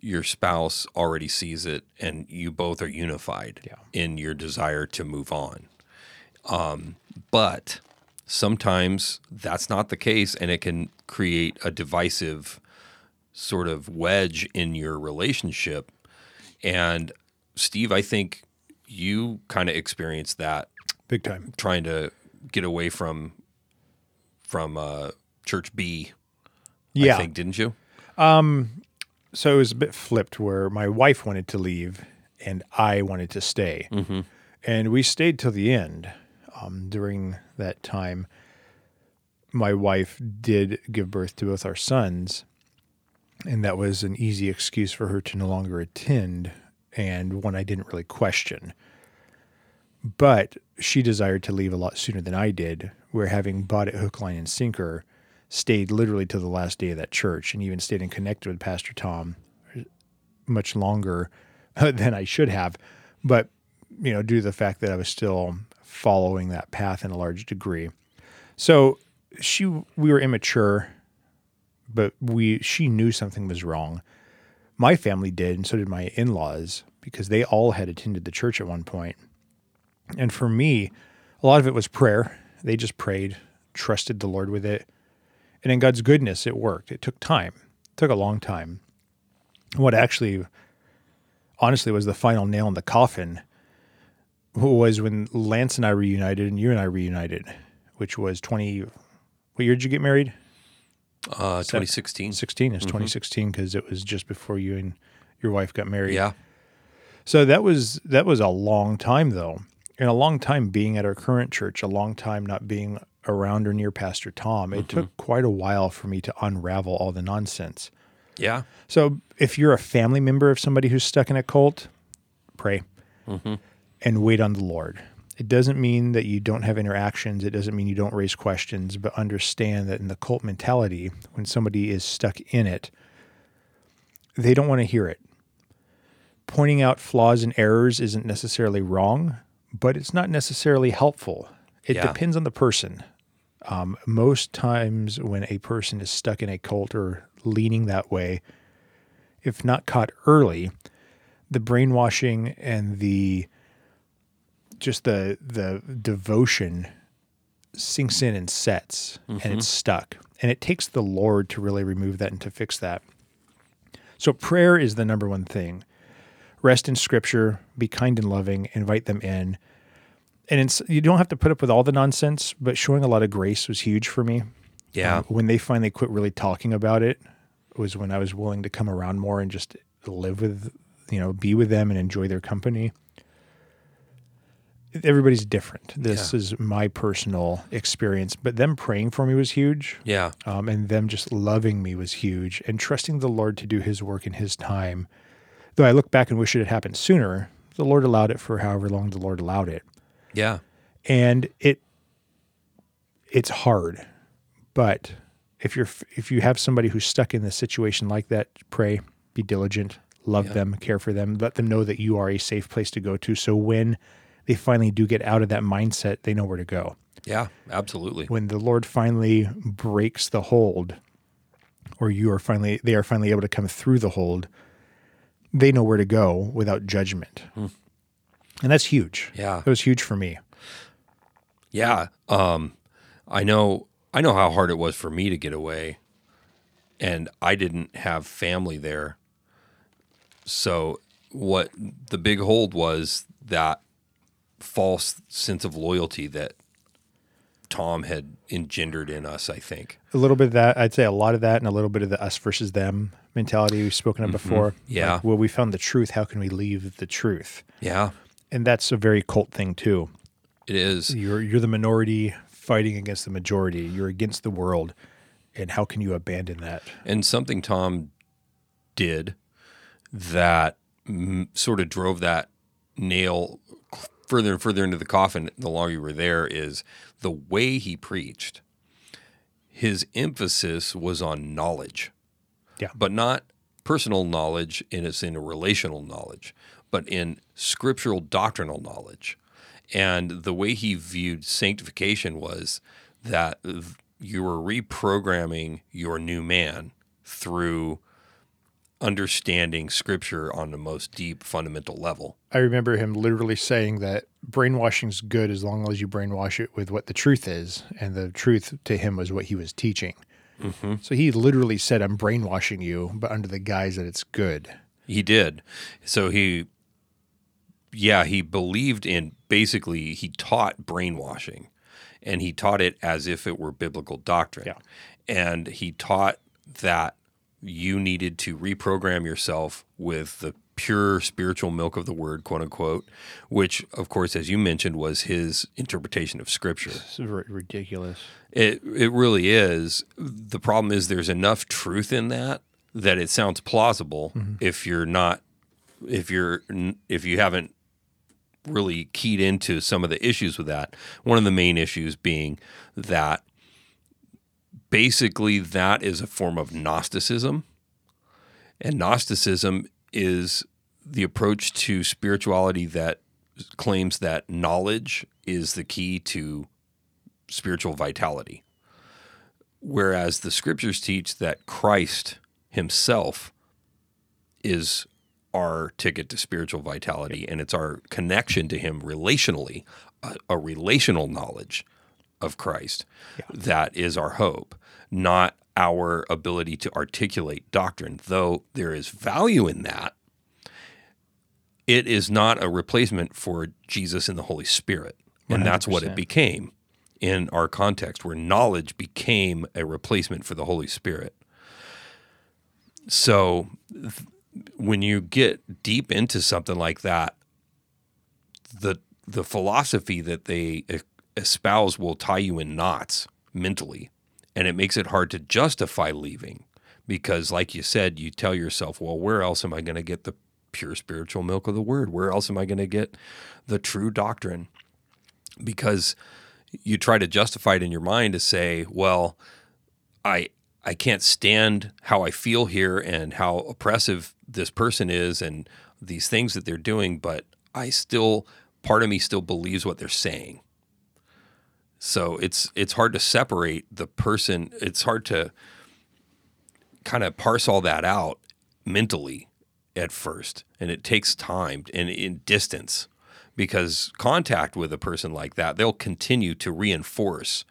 Speaker 2: your spouse already sees it and you both are unified
Speaker 1: Yeah.
Speaker 2: in your desire to move on. Um, but sometimes that's not the case and it can create a divisive sort of wedge in your relationship. And Steve, I think you kind of experienced that
Speaker 1: Big time.
Speaker 2: trying to get away from from uh, church B.
Speaker 1: Yeah.
Speaker 2: I think didn't you?
Speaker 1: so it was a bit flipped where my wife wanted to leave and I wanted to stay. And we stayed till the end. Um, during that time, my wife did give birth to both our sons. And that was an easy excuse for her to no longer attend and one I didn't really question. But she desired to leave a lot sooner than I did, where having bought it hook, line, and sinker, stayed literally to the last day of that church and even stayed in connected with Pastor Tom much longer <laughs> than I should have. But, you know, due to the fact that I was still following that path in a large degree. So she we were immature, but we she knew something was wrong. My family did, and so did my in-laws, because they all had attended the church at one point. And for me, a lot of it was prayer. They just prayed, trusted the Lord with it. And in God's goodness, it worked. It took time, it took a long time. What actually, honestly, was the final nail in the coffin was when Lance and I reunited and you and I reunited, which was 20. What year did you get married?
Speaker 2: Uh, 2016.
Speaker 1: 16. It's 2016 because it was just before you and your wife got married.
Speaker 2: Yeah.
Speaker 1: So that was that was a long time though, and a long time being at our current church, a long time not being around or near Pastor Tom. It took mm-hmm. quite a while for me to unravel all the nonsense.
Speaker 2: Yeah.
Speaker 1: So if you're a family member of somebody who's stuck in a cult, pray mm-hmm. and wait on the Lord. It doesn't mean that you don't have interactions. It doesn't mean you don't raise questions, but understand that in the cult mentality, when somebody is stuck in it, they don't want to hear it. Pointing out flaws and errors isn't necessarily wrong, but it's not necessarily helpful. It
Speaker 2: Yeah.
Speaker 1: depends on the person. Um, most times, when a person is stuck in a cult or leaning that way, if not caught early, the brainwashing and the just the the devotion sinks in and sets and it's stuck and it takes the lord to really remove that and to fix that so prayer is the number one thing rest in scripture be kind and loving invite them in and it's, you don't have to put up with all the nonsense but showing a lot of grace was huge for me
Speaker 2: Yeah.
Speaker 1: um, when they finally quit really talking about it was when I was willing to come around more and just live with, you know, be with them and enjoy their company. Everybody's different. This
Speaker 2: Yeah.
Speaker 1: is my personal experience, but them praying for me was huge.
Speaker 2: Yeah.
Speaker 1: Um, and them just loving me was huge and trusting the Lord to do his work in his time. Though I look back and wish it had happened sooner, the Lord allowed it for however long the Lord allowed it
Speaker 2: Yeah.
Speaker 1: and it it's hard but if you're if you have somebody who's stuck in a situation like that pray be diligent love
Speaker 2: Yeah.
Speaker 1: them care for them let them know that you are a safe place to go to so when they finally do get out of that mindset they know where to go
Speaker 2: Yeah. Absolutely.
Speaker 1: when the lord finally breaks the hold or you are finally they are finally able to come through the hold they know where to go without judgment and that's huge
Speaker 2: Yeah.
Speaker 1: that was huge for me
Speaker 2: Yeah. Um, I know. I know how hard it was for me to get away, and I didn't have family there. So what the big hold was that false sense of loyalty that Tom had engendered in us. I think.
Speaker 1: a little bit of that. I'd say a lot of that, and a little bit of the us versus them mentality we've spoken of before.
Speaker 2: Mm-hmm. Yeah.
Speaker 1: Like, well, we found the truth. How can we leave the truth?
Speaker 2: Yeah,
Speaker 1: And that's a very cult thing too.
Speaker 2: it is.
Speaker 1: You're you're the minority fighting against the majority. You're against the world, and how can you abandon that?
Speaker 2: And something Tom did that mm, sort of drove that nail further and further into the coffin the longer you were there is the way he preached. His emphasis was on knowledge.
Speaker 1: Yeah.
Speaker 2: But not personal knowledge in its in a relational knowledge, but in scriptural doctrinal knowledge. And the way he viewed sanctification was that you were reprogramming your new man through understanding scripture on the most deep fundamental level.
Speaker 1: I remember him literally saying that brainwashing's good as long as you brainwash it with what the truth is, and the truth to him was what he was teaching.
Speaker 2: Mm-hmm.
Speaker 1: So he literally said, "I'm brainwashing you," but under the guise that it's good.
Speaker 2: He did. So he, yeah, he believed in basically, he taught brainwashing and he taught it as if it were biblical doctrine.
Speaker 1: Yeah.
Speaker 2: And he taught that you needed to reprogram yourself with the pure spiritual milk of the word, quote unquote, which, of course, as you mentioned, was his interpretation of scripture.
Speaker 1: It's ridiculous.
Speaker 2: It it really is. The problem is there's enough truth in that that it sounds plausible if you're not if you're if you haven't really keyed into some of the issues with that. One of the main issues being that basically that is a form of Gnosticism. And Gnosticism is the approach to spirituality that claims that knowledge is the key to spiritual vitality. Whereas the scriptures teach that Christ himself is our ticket to spiritual vitality and it's our connection to him relationally, a, a relational knowledge of Christ that is our hope, not our ability to articulate doctrine, though there is value in that. It is not a replacement for Jesus and the Holy Spirit. And that's what it became in our context, where knowledge became a replacement for the Holy Spirit. So th- when you get deep into something like that, the the philosophy that they espouse will tie you in knots mentally, and it makes it hard to justify leaving because, like you said, you tell yourself, "Well, where else am I going to get the pure spiritual milk of the Word? Where else am I going to get the true doctrine?" Because you try to justify it in your mind to say, "Well, I I can't stand how I feel here and how oppressive this person is and these things that they're doing, but I still part of me still believes what they're saying. So it's it's hard to separate the person. It's hard to kind of parse all that out mentally at first, and it takes time and in distance because contact with a person like that, they'll continue to reinforce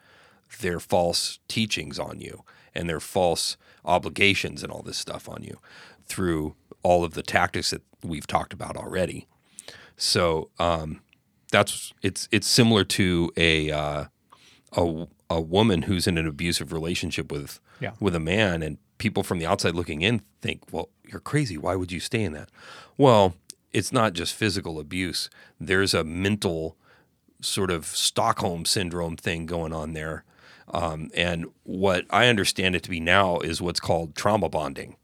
Speaker 2: their false teachings on you and their false obligations and all this stuff on you through all of the tactics that we've talked about already. So um, that's it's it's similar to a uh, a a woman who's in an abusive relationship with
Speaker 1: Yeah.
Speaker 2: with a man, and people from the outside looking in think, "Well, you're crazy. Why would you stay in that?" Well, it's not just physical abuse. There's a mental sort of Stockholm syndrome thing going on there. Um, and what I understand it to be now is what's called trauma bonding.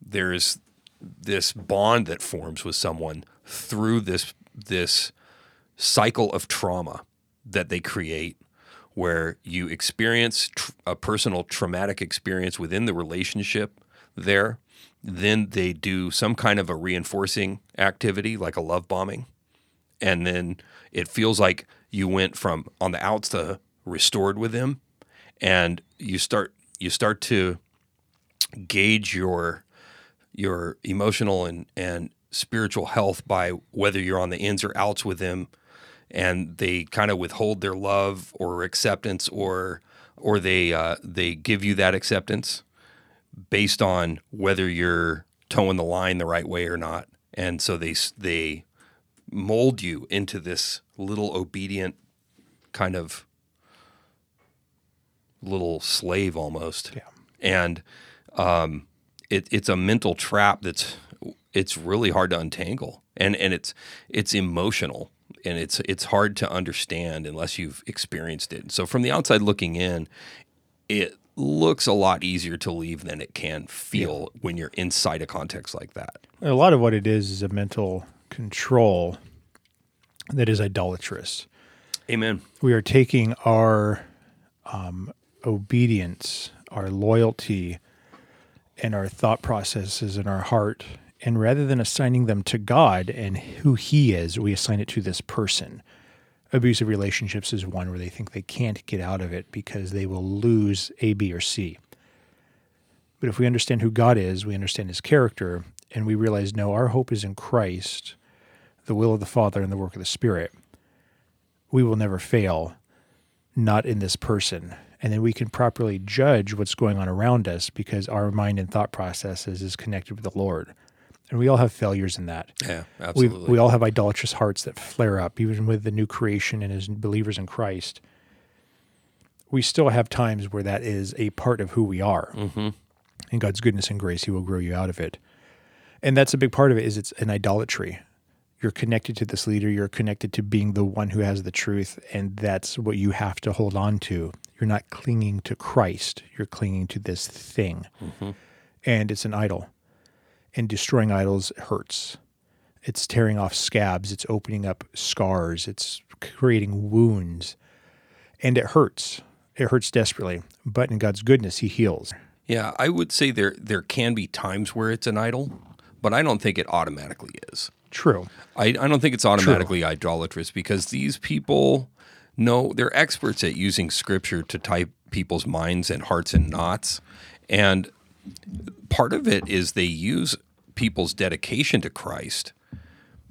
Speaker 2: There's this bond that forms with someone through this this cycle of trauma that they create where you experience tr- a personal traumatic experience within the relationship there then they do some kind of a reinforcing activity like a love bombing. And then it feels like you went from on the outs to restored with them. And you start you start to gauge your your emotional and and spiritual health by whether you're on the ins or outs with them and they kind of withhold their love or acceptance or or they uh, they give you that acceptance based on whether you're toeing the line the right way or not. And so they they mold you into this little obedient kind of little slave almost.
Speaker 1: Yeah.
Speaker 2: and um, it, it's a mental trap that's it's really hard to untangle. And and it's it's emotional and it's it's hard to understand unless you've experienced it so from the outside looking in it looks a lot easier to leave than it can feel when you're inside a context like that.
Speaker 1: A lot of what it is is a mental control that is idolatrous.
Speaker 2: Amen.
Speaker 1: We are taking our um, obedience, our loyalty, and our thought processes in our heart, and rather than assigning them to God and who He is, we assign it to this person. Abusive relationships is one where they think they can't get out of it because they will lose A, B, or C. But if we understand who God is, we understand His character, and we realize no, our hope is in Christ, the will of the Father, and the work of the Spirit, we will never fail, not in this person. And then we can properly judge what's going on around us because our mind and thought processes is connected with the Lord. And we all have failures in that.
Speaker 2: Yeah,
Speaker 1: We,
Speaker 2: absolutely.
Speaker 1: we all have idolatrous hearts that flare up, even with the new creation and as believers in Christ. We still have times where that is a part of who we are. Mm-hmm. In God's goodness and grace, He will grow you out of it. And that's a big part of it. Is it's an idolatry. You're connected to this leader. You're connected to being the one who has the truth, and that's what you have to hold on to. You're not clinging to Christ. You're clinging to this thing, and it's an idol and destroying idols hurts. It's tearing off scabs, it's opening up scars, it's creating wounds, and it hurts. It hurts desperately. But in God's goodness, He heals.
Speaker 2: yeah, I would say there there can be times where it's an idol, but I don't think it automatically is.
Speaker 1: True.
Speaker 2: I, I don't think it's automatically idolatrous because these people know they're experts at using scripture to tie people's minds and hearts in knots. And part of it is they use people's dedication to Christ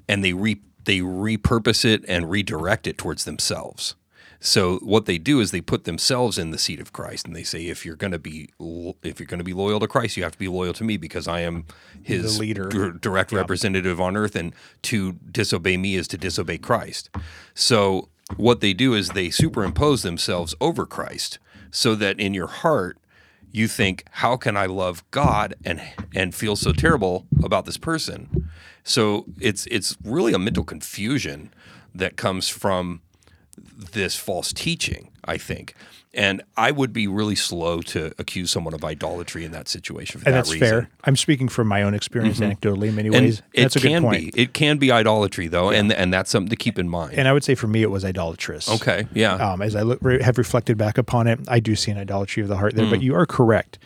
Speaker 2: and they re, they repurpose it and redirect it towards themselves. So what they do is they put themselves in the seat of Christ, and they say, if you're going to be if you're going to be loyal to Christ, you have to be loyal to me because I am His dir- direct representative on earth, and to disobey me is to disobey Christ. So what they do is they superimpose themselves over Christ, so that in your heart you think, how can I love God and and feel so terrible about this person? So it's it's really a mental confusion that comes from this false teaching, I think. And I would be really slow to accuse someone of idolatry in that situation for
Speaker 1: And
Speaker 2: that
Speaker 1: that's
Speaker 2: reason.
Speaker 1: fair. I'm speaking from my own experience anecdotally in many
Speaker 2: And
Speaker 1: ways.
Speaker 2: it
Speaker 1: that's a
Speaker 2: can
Speaker 1: good point.
Speaker 2: be. It can be idolatry though, and and that's something to keep in mind.
Speaker 1: And I would say for me, it was idolatrous.
Speaker 2: okay, yeah.
Speaker 1: Um, as I look, re- have reflected back upon it, I do see an idolatry of the heart there.
Speaker 2: Hmm.
Speaker 1: But you are correct.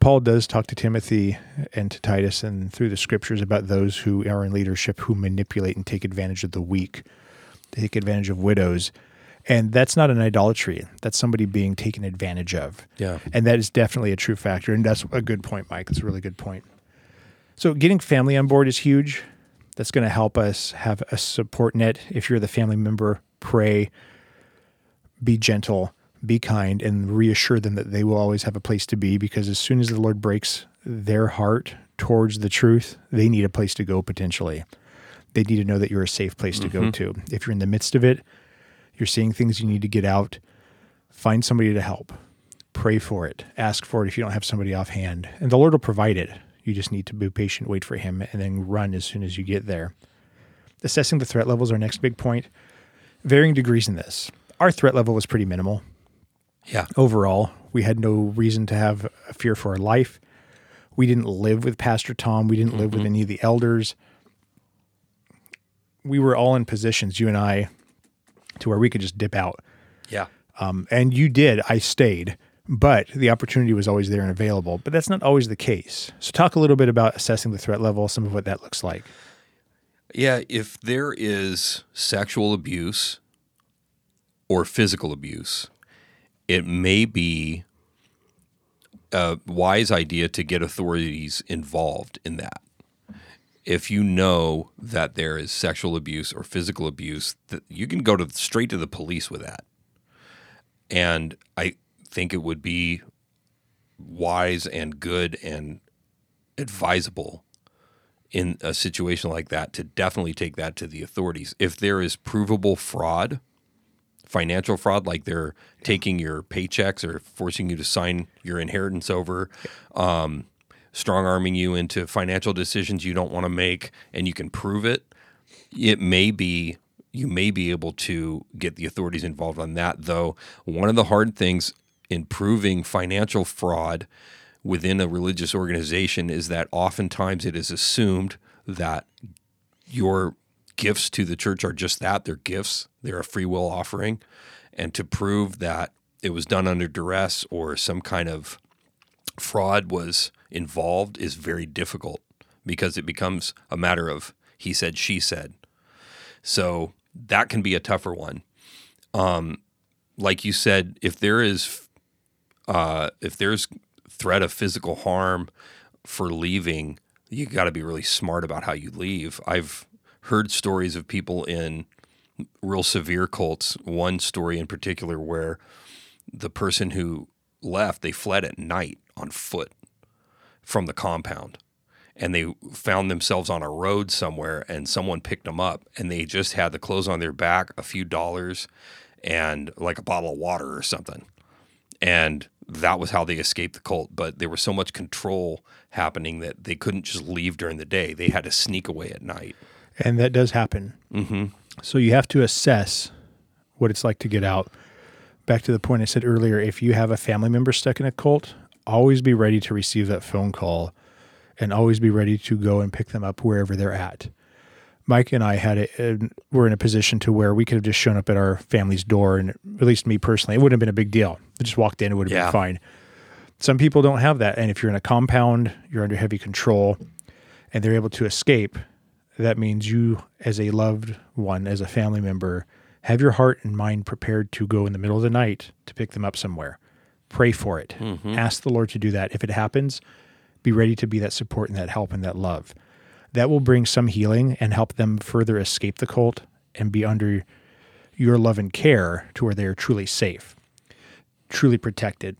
Speaker 1: Paul does talk to Timothy and to Titus and through the scriptures about those who are in leadership who manipulate and take advantage of the weak, take advantage of widows. And that's not an idolatry. That's somebody being taken advantage of.
Speaker 2: Yeah.
Speaker 1: And that is definitely a true factor. And that's a good point, Mike. That's a really good point. So getting family on board is huge. That's going to help us have a support net. If you're the family member, pray, be gentle, be kind, and reassure them that they will always have a place to be because as soon as the Lord breaks their heart towards the truth, they need a place to go potentially. They need to know that you're a safe place to go mm-hmm. to. If you're in the midst of it, you're seeing things you need to get out, find somebody to help. Pray for it. Ask for it if you don't have somebody offhand. And the Lord will provide it. You just need to be patient, wait for Him, and then run as soon as you get there. Assessing the threat level is our next big point. Varying degrees in this. Our threat level was pretty minimal
Speaker 2: yeah.
Speaker 1: overall. We had no reason to have a fear for our life. We didn't live with Pastor Tom. We didn't live with mm-hmm. any of the elders. We were all in positions, you and I, to where we could just dip out.
Speaker 2: Yeah.
Speaker 1: Um, and you did. I stayed, but the opportunity was always there and available. But that's not always the case. So, talk a little bit about assessing the threat level, some of what that looks like.
Speaker 2: Yeah, if there is sexual abuse or physical abuse, it may be a wise idea to get authorities involved in that. If you know that there is sexual abuse or physical abuse, that you can go to straight to the police with that. And I think it would be wise and good and advisable in a situation like that to definitely take that to the authorities. If there is provable fraud, financial fraud, like they're taking your paychecks or forcing you to sign your inheritance over, um, strong arming you into financial decisions you don't want to make, and you can prove it, it may be you may be able to get the authorities involved on that. Though one of the hard things in proving financial fraud within a religious organization is that oftentimes it is assumed that your gifts to the church are just that they're gifts, they're a free will offering. And to prove that it was done under duress or some kind of fraud was involved is very difficult because it becomes a matter of he said, she said. So that can be a tougher one. Um, like you said, if there is, uh, if there's threat of physical harm for leaving, you got to be really smart about how you leave. I've heard stories of people in real severe cults. One story in particular where the person who left, they fled at night on foot from the compound and they found themselves on a road somewhere and someone picked them up and they just had the clothes on their back, a few dollars and like a bottle of water or something. And that was how they escaped the cult. But there was so much control happening that they couldn't just leave during the day. They had to sneak away at night.
Speaker 1: And that does happen. Mm-hmm. So you have to assess what it's like to get out. Back to the point I said earlier if you have a family member stuck in a cult, always be ready to receive that phone call and always be ready to go and pick them up wherever they're at. Mike and I had a, were in a position to where we could have just shown up at our family's door, and at least me personally, it wouldn't have been a big deal. We just walked in, it would have
Speaker 2: Yeah.
Speaker 1: been fine. Some people don't have that, and if you're in a compound, you're under heavy control, and they're able to escape. That means you, as a loved one, as a family member, have your heart and mind prepared to go in the middle of the night to pick them up somewhere. Pray for it. Mm-hmm. Ask the Lord to do that. If it happens, be ready to be that support and that help and that love. That will bring some healing and help them further escape the cult and be under your love and care to where they are truly safe, truly protected.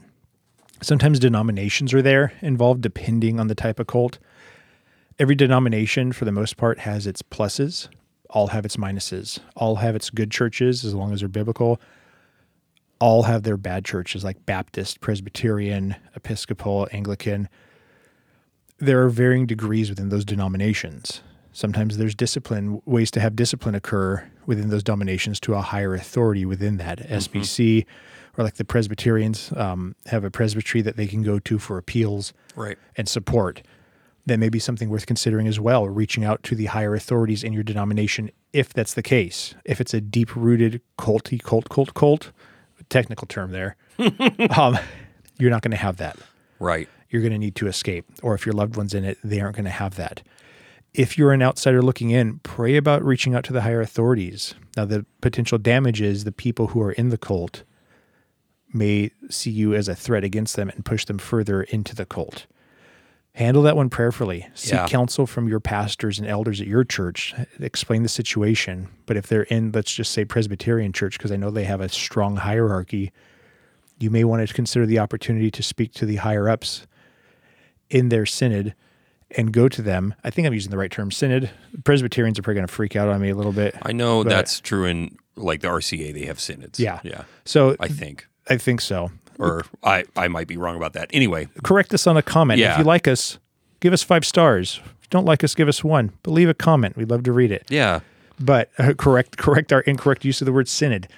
Speaker 1: Sometimes denominations are there involved depending on the type of cult. Every denomination, for the most part, has its pluses, all have its minuses, all have its good churches as long as they're biblical, all have their bad churches like Baptist, Presbyterian, Episcopal, Anglican there are varying degrees within those denominations. Sometimes there's discipline, ways to have discipline occur within those denominations to a higher authority within that. SBC or like the Presbyterians um, have a presbytery that they can go to for appeals
Speaker 2: Right.
Speaker 1: and support. That may be something worth considering as well, reaching out to the higher authorities in your denomination if that's the case. If it's a deep rooted culty, cult, cult, cult, technical term there, <laughs> um, you're not going to have that
Speaker 2: Right.
Speaker 1: you're going to need to escape. Or if your loved one's in it, they aren't going to have that. If you're an outsider looking in, pray about reaching out to the higher authorities. Now, the potential damage is the people who are in the cult may see you as a threat against them and push them further into the cult. Handle that one prayerfully. Seek
Speaker 2: Yeah.
Speaker 1: counsel from your pastors and elders at your church. Explain the situation. But if they're in, let's just say Presbyterian church, because I know they have a strong hierarchy, you may want to consider the opportunity to speak to the higher ups in their synod and go to them. I think I'm using the right term, synod. Presbyterians are probably going to freak out on me a little bit.
Speaker 2: I know that's true in like the RCA. They have synods.
Speaker 1: Yeah.
Speaker 2: Yeah.
Speaker 1: So
Speaker 2: I think.
Speaker 1: I think so.
Speaker 2: Or I, I might be wrong about that. Anyway,
Speaker 1: Correct us on a comment. If you like us, give us five stars. If you don't like us, give us one. But leave a comment. We'd love to read it.
Speaker 2: yeah.
Speaker 1: But uh, correct correct our incorrect use of the word synod.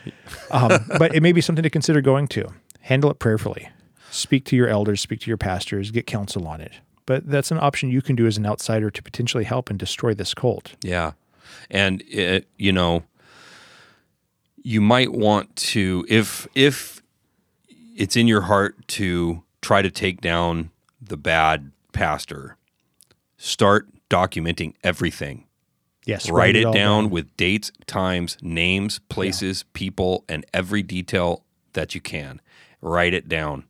Speaker 1: Um, <laughs> but it may be something to consider going to. Handle it prayerfully. Speak to your elders, speak to your pastors, get counsel on it. But that's an option you can do as an outsider to potentially help and destroy this cult.
Speaker 2: Yeah. And it, you know, you might want to if if it's in your heart to try to take down the bad pastor, start documenting everything.
Speaker 1: Yes,
Speaker 2: Write it
Speaker 1: all
Speaker 2: down with dates, times, names, places, people, and every detail that you can. Write it down.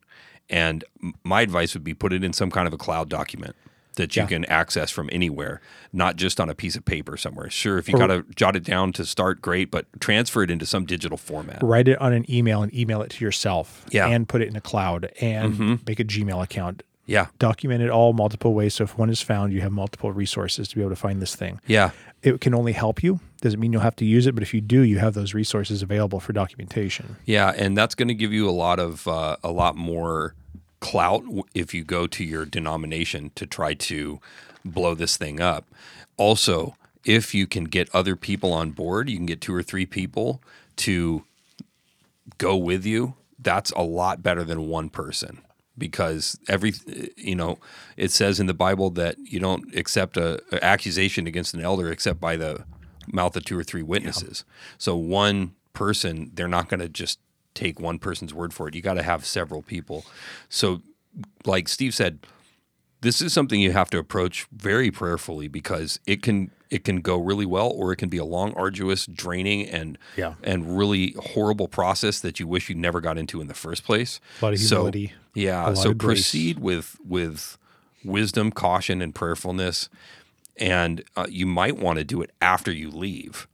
Speaker 2: And my advice would be put it in some kind of a cloud document that you
Speaker 1: Yeah.
Speaker 2: can access from anywhere, not just on a piece of paper somewhere. Sure, if you got to jot it down to start, great, but transfer it into some digital format.
Speaker 1: Write it on an email and email it to yourself.
Speaker 2: Yeah. Mm-hmm.
Speaker 1: And put it in a cloud and make a Gmail account.
Speaker 2: Yeah.
Speaker 1: Document it all multiple ways. So if one is found, you have multiple resources to be able to find this thing.
Speaker 2: Yeah.
Speaker 1: It can only help you. Doesn't mean you'll have to use it, but if you do, you have those resources available for documentation.
Speaker 2: Yeah, and that's going to give you a lot of uh, a lot more clout if you go to your denomination to try to blow this thing up. Also, if you can get other people on board, you can get two or three people to go with you. that's a lot better than one person because every you know it says in the bible that you don't accept a, a accusation against an elder except by the mouth of two or three witnesses so one person they're not going to just take one person's word for it. You got to have several people. So like steve said this is something you have to approach very prayerfully because it can it can go really well or it can be a long arduous draining and
Speaker 1: Yeah.
Speaker 2: and really horrible process that you wish you never got into in the first place.
Speaker 1: A lot of
Speaker 2: So,
Speaker 1: humility, a
Speaker 2: yeah so proceed with with wisdom caution and prayerfulness. And uh, you might want to do it after you leave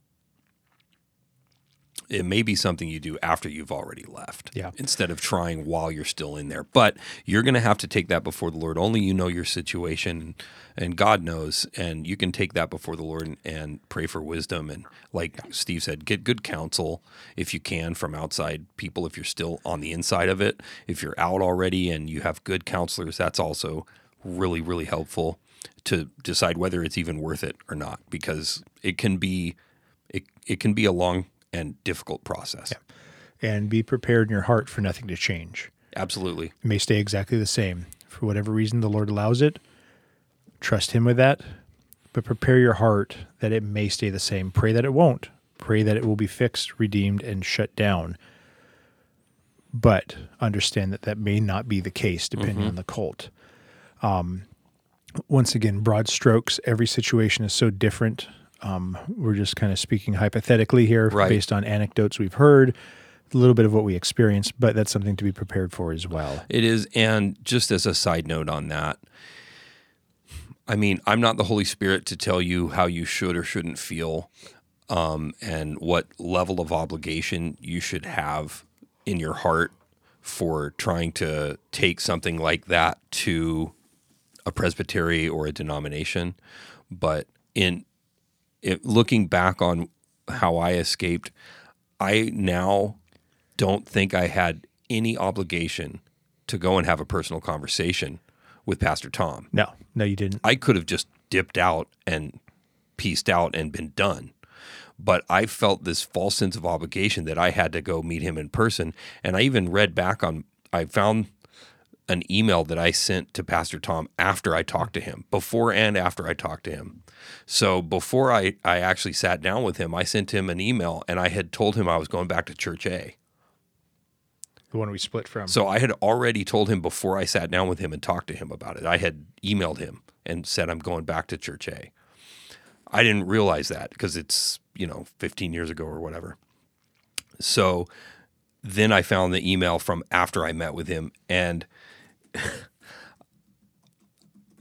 Speaker 2: it may be something you do after you've already left
Speaker 1: Yeah.
Speaker 2: instead of trying while you're still in there. But you're going to have to take that before the lord. Only you know your situation and god knows and you can take that before the lord and, and pray for wisdom. And like steve said get good counsel if you can from outside people if you're still on the inside of it. If you're out already and you have good counselors that's also really really helpful to decide whether it's even worth it or not because it can be it, it can be a long and difficult process
Speaker 1: and be prepared in your heart for nothing to change.
Speaker 2: absolutely
Speaker 1: It may stay exactly the same. For whatever reason the Lord allows it, trust Him with that, but prepare your heart that it may stay the same. Pray that it won't. Pray that it will be fixed, redeemed, and shut down. But understand that that may not be the case depending on the cult. Um, once again, broad strokes, every situation is so different. Um, we're just kind of speaking hypothetically here
Speaker 2: Right.
Speaker 1: based on anecdotes we've heard, a little bit of what we experienced, but that's something to be prepared for as well.
Speaker 2: It is, and just as a side note on that, I mean, I'm not the Holy Spirit to tell you how you should or shouldn't feel, um, and what level of obligation you should have in your heart for trying to take something like that to a presbytery or a denomination. But in it, looking back on how I escaped, I now don't think I had any obligation to go and have a personal conversation with Pastor Tom.
Speaker 1: No, no, you didn't.
Speaker 2: I could have just dipped out and pieced out and been done. But I felt this false sense of obligation that I had to go meet him in person. And I even read back on, I found an email that I sent to Pastor Tom after I talked to him, before and after I talked to him. So before I, I actually sat down with him, I sent him an email and I had told him I was going back to Church A.
Speaker 1: The one we split from.
Speaker 2: So I had already told him before I sat down with him and talked to him about it. I had emailed him and said I'm going back to Church A. I didn't realize that because it's, you know, 15 years ago or whatever. So then I found the email from after I met with him and <laughs>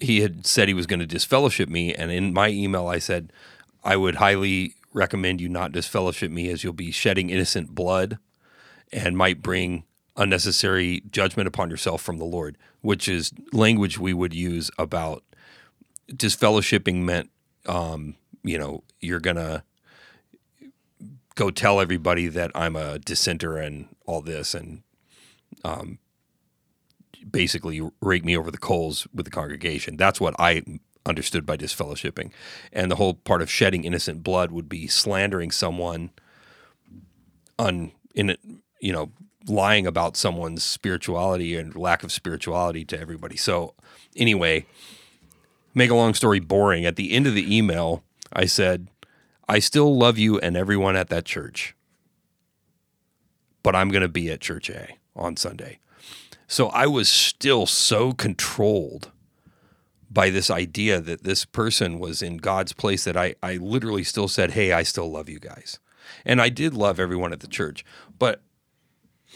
Speaker 2: he had said he was going to disfellowship me and in my email I said I would highly recommend you not disfellowship me as you'll be shedding innocent blood and might bring unnecessary judgment upon yourself from the Lord, which is language we would use about disfellowshipping meant, um, you know, you're gonna go tell everybody that I'm a dissenter and all this, and um, basically rake me over the coals with the congregation. That's what I understood by disfellowshipping, and the whole part of shedding innocent blood would be slandering someone on in you know, lying about someone's spirituality and lack of spirituality to everybody. So, anyway, make a long story boring. At the end of the email, I said, "I still love you and everyone at that church, but I'm going to be at Church A on Sunday." So I was still so controlled by this idea that this person was in God's place that I, I literally still said, Hey, I still love you guys. And I did love everyone at the church, but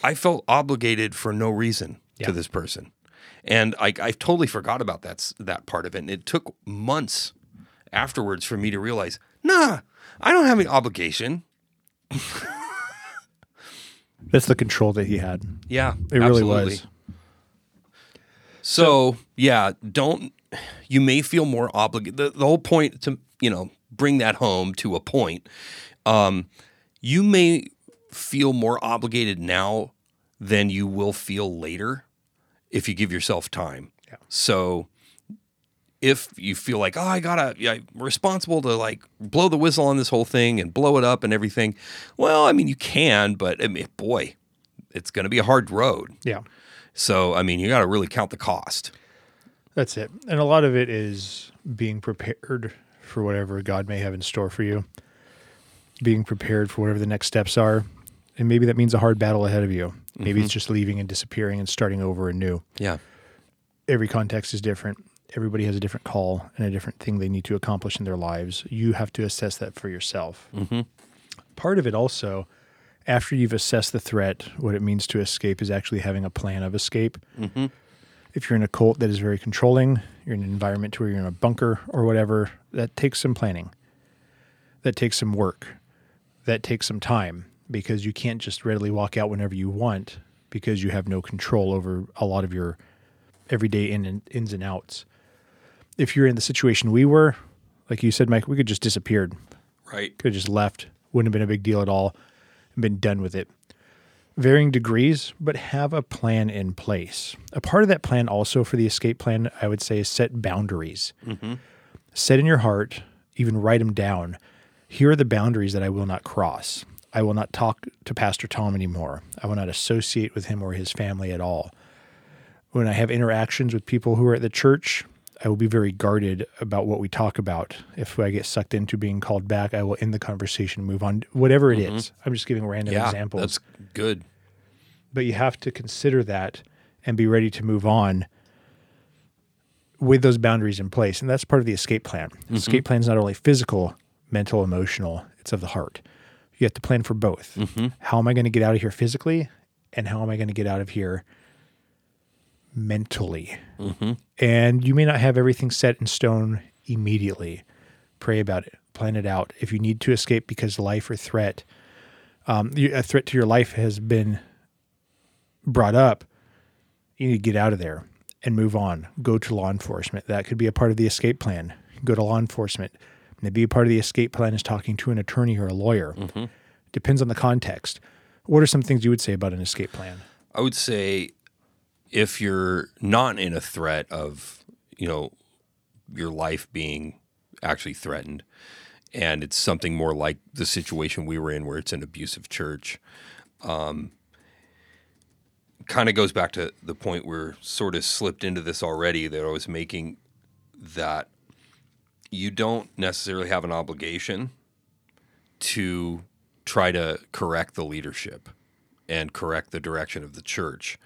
Speaker 2: I felt obligated for no reason
Speaker 1: Yeah.
Speaker 2: to this person. And I, I totally forgot about that, that part of it. And it took months afterwards for me to realize, nah, I don't have any obligation. <laughs>
Speaker 1: That's the control that he had.
Speaker 2: Yeah,
Speaker 1: It really
Speaker 2: absolutely.
Speaker 1: was.
Speaker 2: So, yeah, don't you may feel more obligated. The, the whole point to you know bring that home to a point. Um, you may feel more obligated now than you will feel later if you give yourself time.
Speaker 1: Yeah.
Speaker 2: So if you feel like, oh, I gotta, I'm responsible to like blow the whistle on this whole thing and blow it up and everything. Well, I mean, you can, but I mean, boy, it's going to be a hard road.
Speaker 1: Yeah.
Speaker 2: So, I mean, you got to really count the cost.
Speaker 1: That's it. And a lot of it is being prepared for whatever God may have in store for you, being prepared for whatever the next steps are. And maybe that means a hard battle ahead of you. Maybe it's mm-hmm. just leaving and disappearing and starting over anew.
Speaker 2: Yeah.
Speaker 1: Every context is different. Everybody has a different call and a different thing they need to accomplish in their lives. You have to assess that for yourself. Mm-hmm. Part of it also, after you've assessed the threat, what it means to escape is actually having a plan of escape mm-hmm. if you're in a cult that is very controlling, you're in an environment where you're in a bunker or whatever, that takes some planning. That takes some work. That takes some time because you can't just readily walk out whenever you want because you have no control over a lot of your everyday in and, ins and outs. If you're in the situation we were, like you said, Mike, we could just disappeared.
Speaker 2: Right.
Speaker 1: Could have just left. Wouldn't have been a big deal at all. Been done with it. Varying degrees, but have a plan in place. A part of that plan, also for the escape plan, I would say, is set boundaries. Mm-hmm. Set in your heart, even write them down. Here are the boundaries that I will not cross. I will not talk to Pastor Tom anymore. I will not associate with him or his family at all. When I have interactions with people who are at the church, I will be very guarded about what we talk about. If I get sucked into being called back, I will end the conversation, move on, whatever it mm-hmm. is. I'm just giving random
Speaker 2: Yeah.
Speaker 1: examples.
Speaker 2: That's good.
Speaker 1: but you have to consider that and be ready to move on with those boundaries in place. And that's part of the escape plan. Mm-hmm. Escape plan is not only physical, mental, emotional, it's of the heart. You have to plan for both. Mm-hmm. How am I going to get out of here physically? And how am I going to get out of here mentally? And you may not have everything set in stone immediately. Pray about it, plan it out. If you need to escape because life or threat, um, a threat to your life has been brought up, you need to get out of there and move on. Go to law enforcement. That could be a part of the escape plan. Go to law enforcement. Maybe a part of the escape plan is talking to an attorney or a lawyer. Depends on the context. What are some things you would say about an escape plan?
Speaker 2: I would say if you're not in a threat of, you know, your life being actually threatened, and it's something more like the situation we were in where it's an abusive church, um, kind of goes back to the point where sort of slipped into this already that I was making that you don't necessarily have an obligation to try to correct the leadership and correct the direction of the church.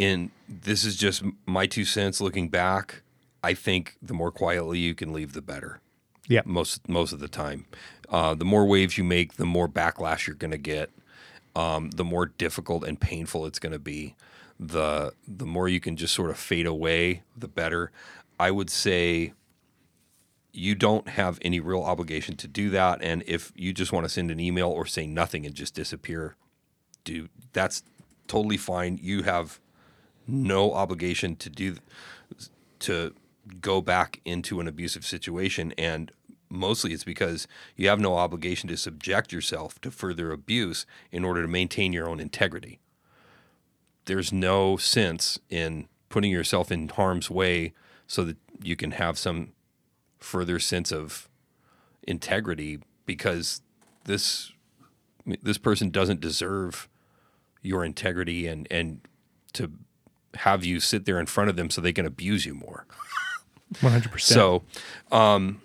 Speaker 2: And this is just my two cents looking back. I think the more quietly you can leave, the better.
Speaker 1: Yeah.
Speaker 2: Most most of the time, uh, the more waves you make, the more backlash you're going to get. Um, the more difficult and painful it's going to be. The the more you can just sort of fade away, the better. I would say you don't have any real obligation to do that. And if you just want to send an email or say nothing and just disappear, do that's totally fine. You have no obligation to do to go back into an abusive situation and mostly it's because you have no obligation to subject yourself to further abuse in order to maintain your own integrity. There's no sense in putting yourself in harm's way so that you can have some further sense of integrity because this this person doesn't deserve your integrity and and to have you sit there in front of them so they can abuse you more. <laughs>
Speaker 1: 100%.
Speaker 2: So, um,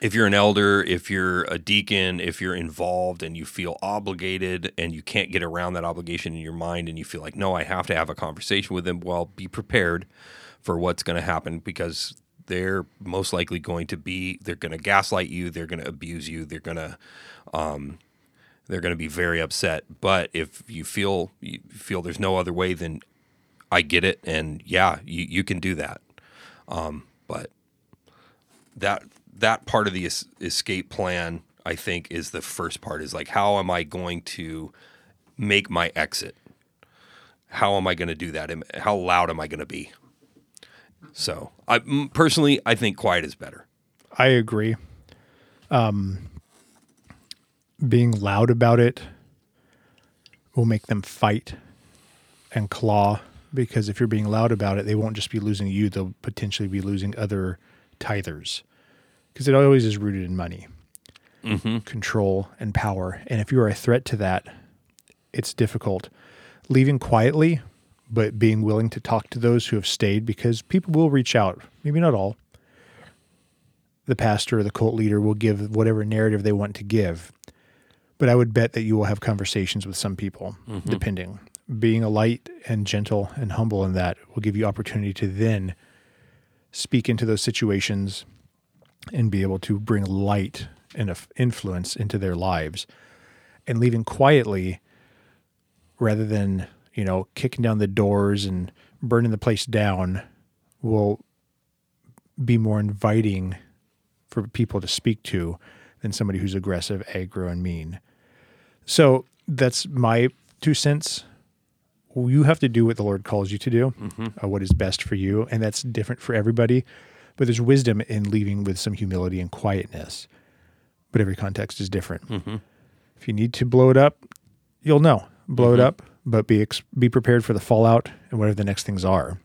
Speaker 2: if you're an elder, if you're a deacon, if you're involved and you feel obligated and you can't get around that obligation in your mind and you feel like, no, I have to have a conversation with them, well, be prepared for what's going to happen because they're most likely going to be, they're going to gaslight you, they're going to abuse you, they're going to, um, they're going to be very upset. But if you feel you feel there's no other way, then I get it, and yeah, you, you can do that. Um, but that that part of the es- escape plan, I think, is the first part. Is like, how am I going to make my exit? How am I going to do that? How loud am I going to be? So, I personally, I think quiet is better.
Speaker 1: I agree. Um, being loud about it will make them fight and claw because if you're being loud about it, they won't just be losing you, they'll potentially be losing other tithers because it always is rooted in money, mm-hmm. control, and power. And if you are a threat to that, it's difficult. Leaving quietly, but being willing to talk to those who have stayed because people will reach out. Maybe not all. The pastor or the cult leader will give whatever narrative they want to give. But I would bet that you will have conversations with some people, mm-hmm. depending. Being a light and gentle and humble in that will give you opportunity to then speak into those situations and be able to bring light and influence into their lives and leaving quietly rather than you know kicking down the doors and burning the place down will be more inviting for people to speak to than somebody who's aggressive aggro and mean. So that's my two cents you have to do what the lord calls you to do mm-hmm. uh, what is best for you and that's different for everybody but there's wisdom in leaving with some humility and quietness but every context is different. Mm-hmm. If you need to blow it up you'll know. Blow it mm-hmm. up but be ex- be prepared for the fallout and whatever the next things are.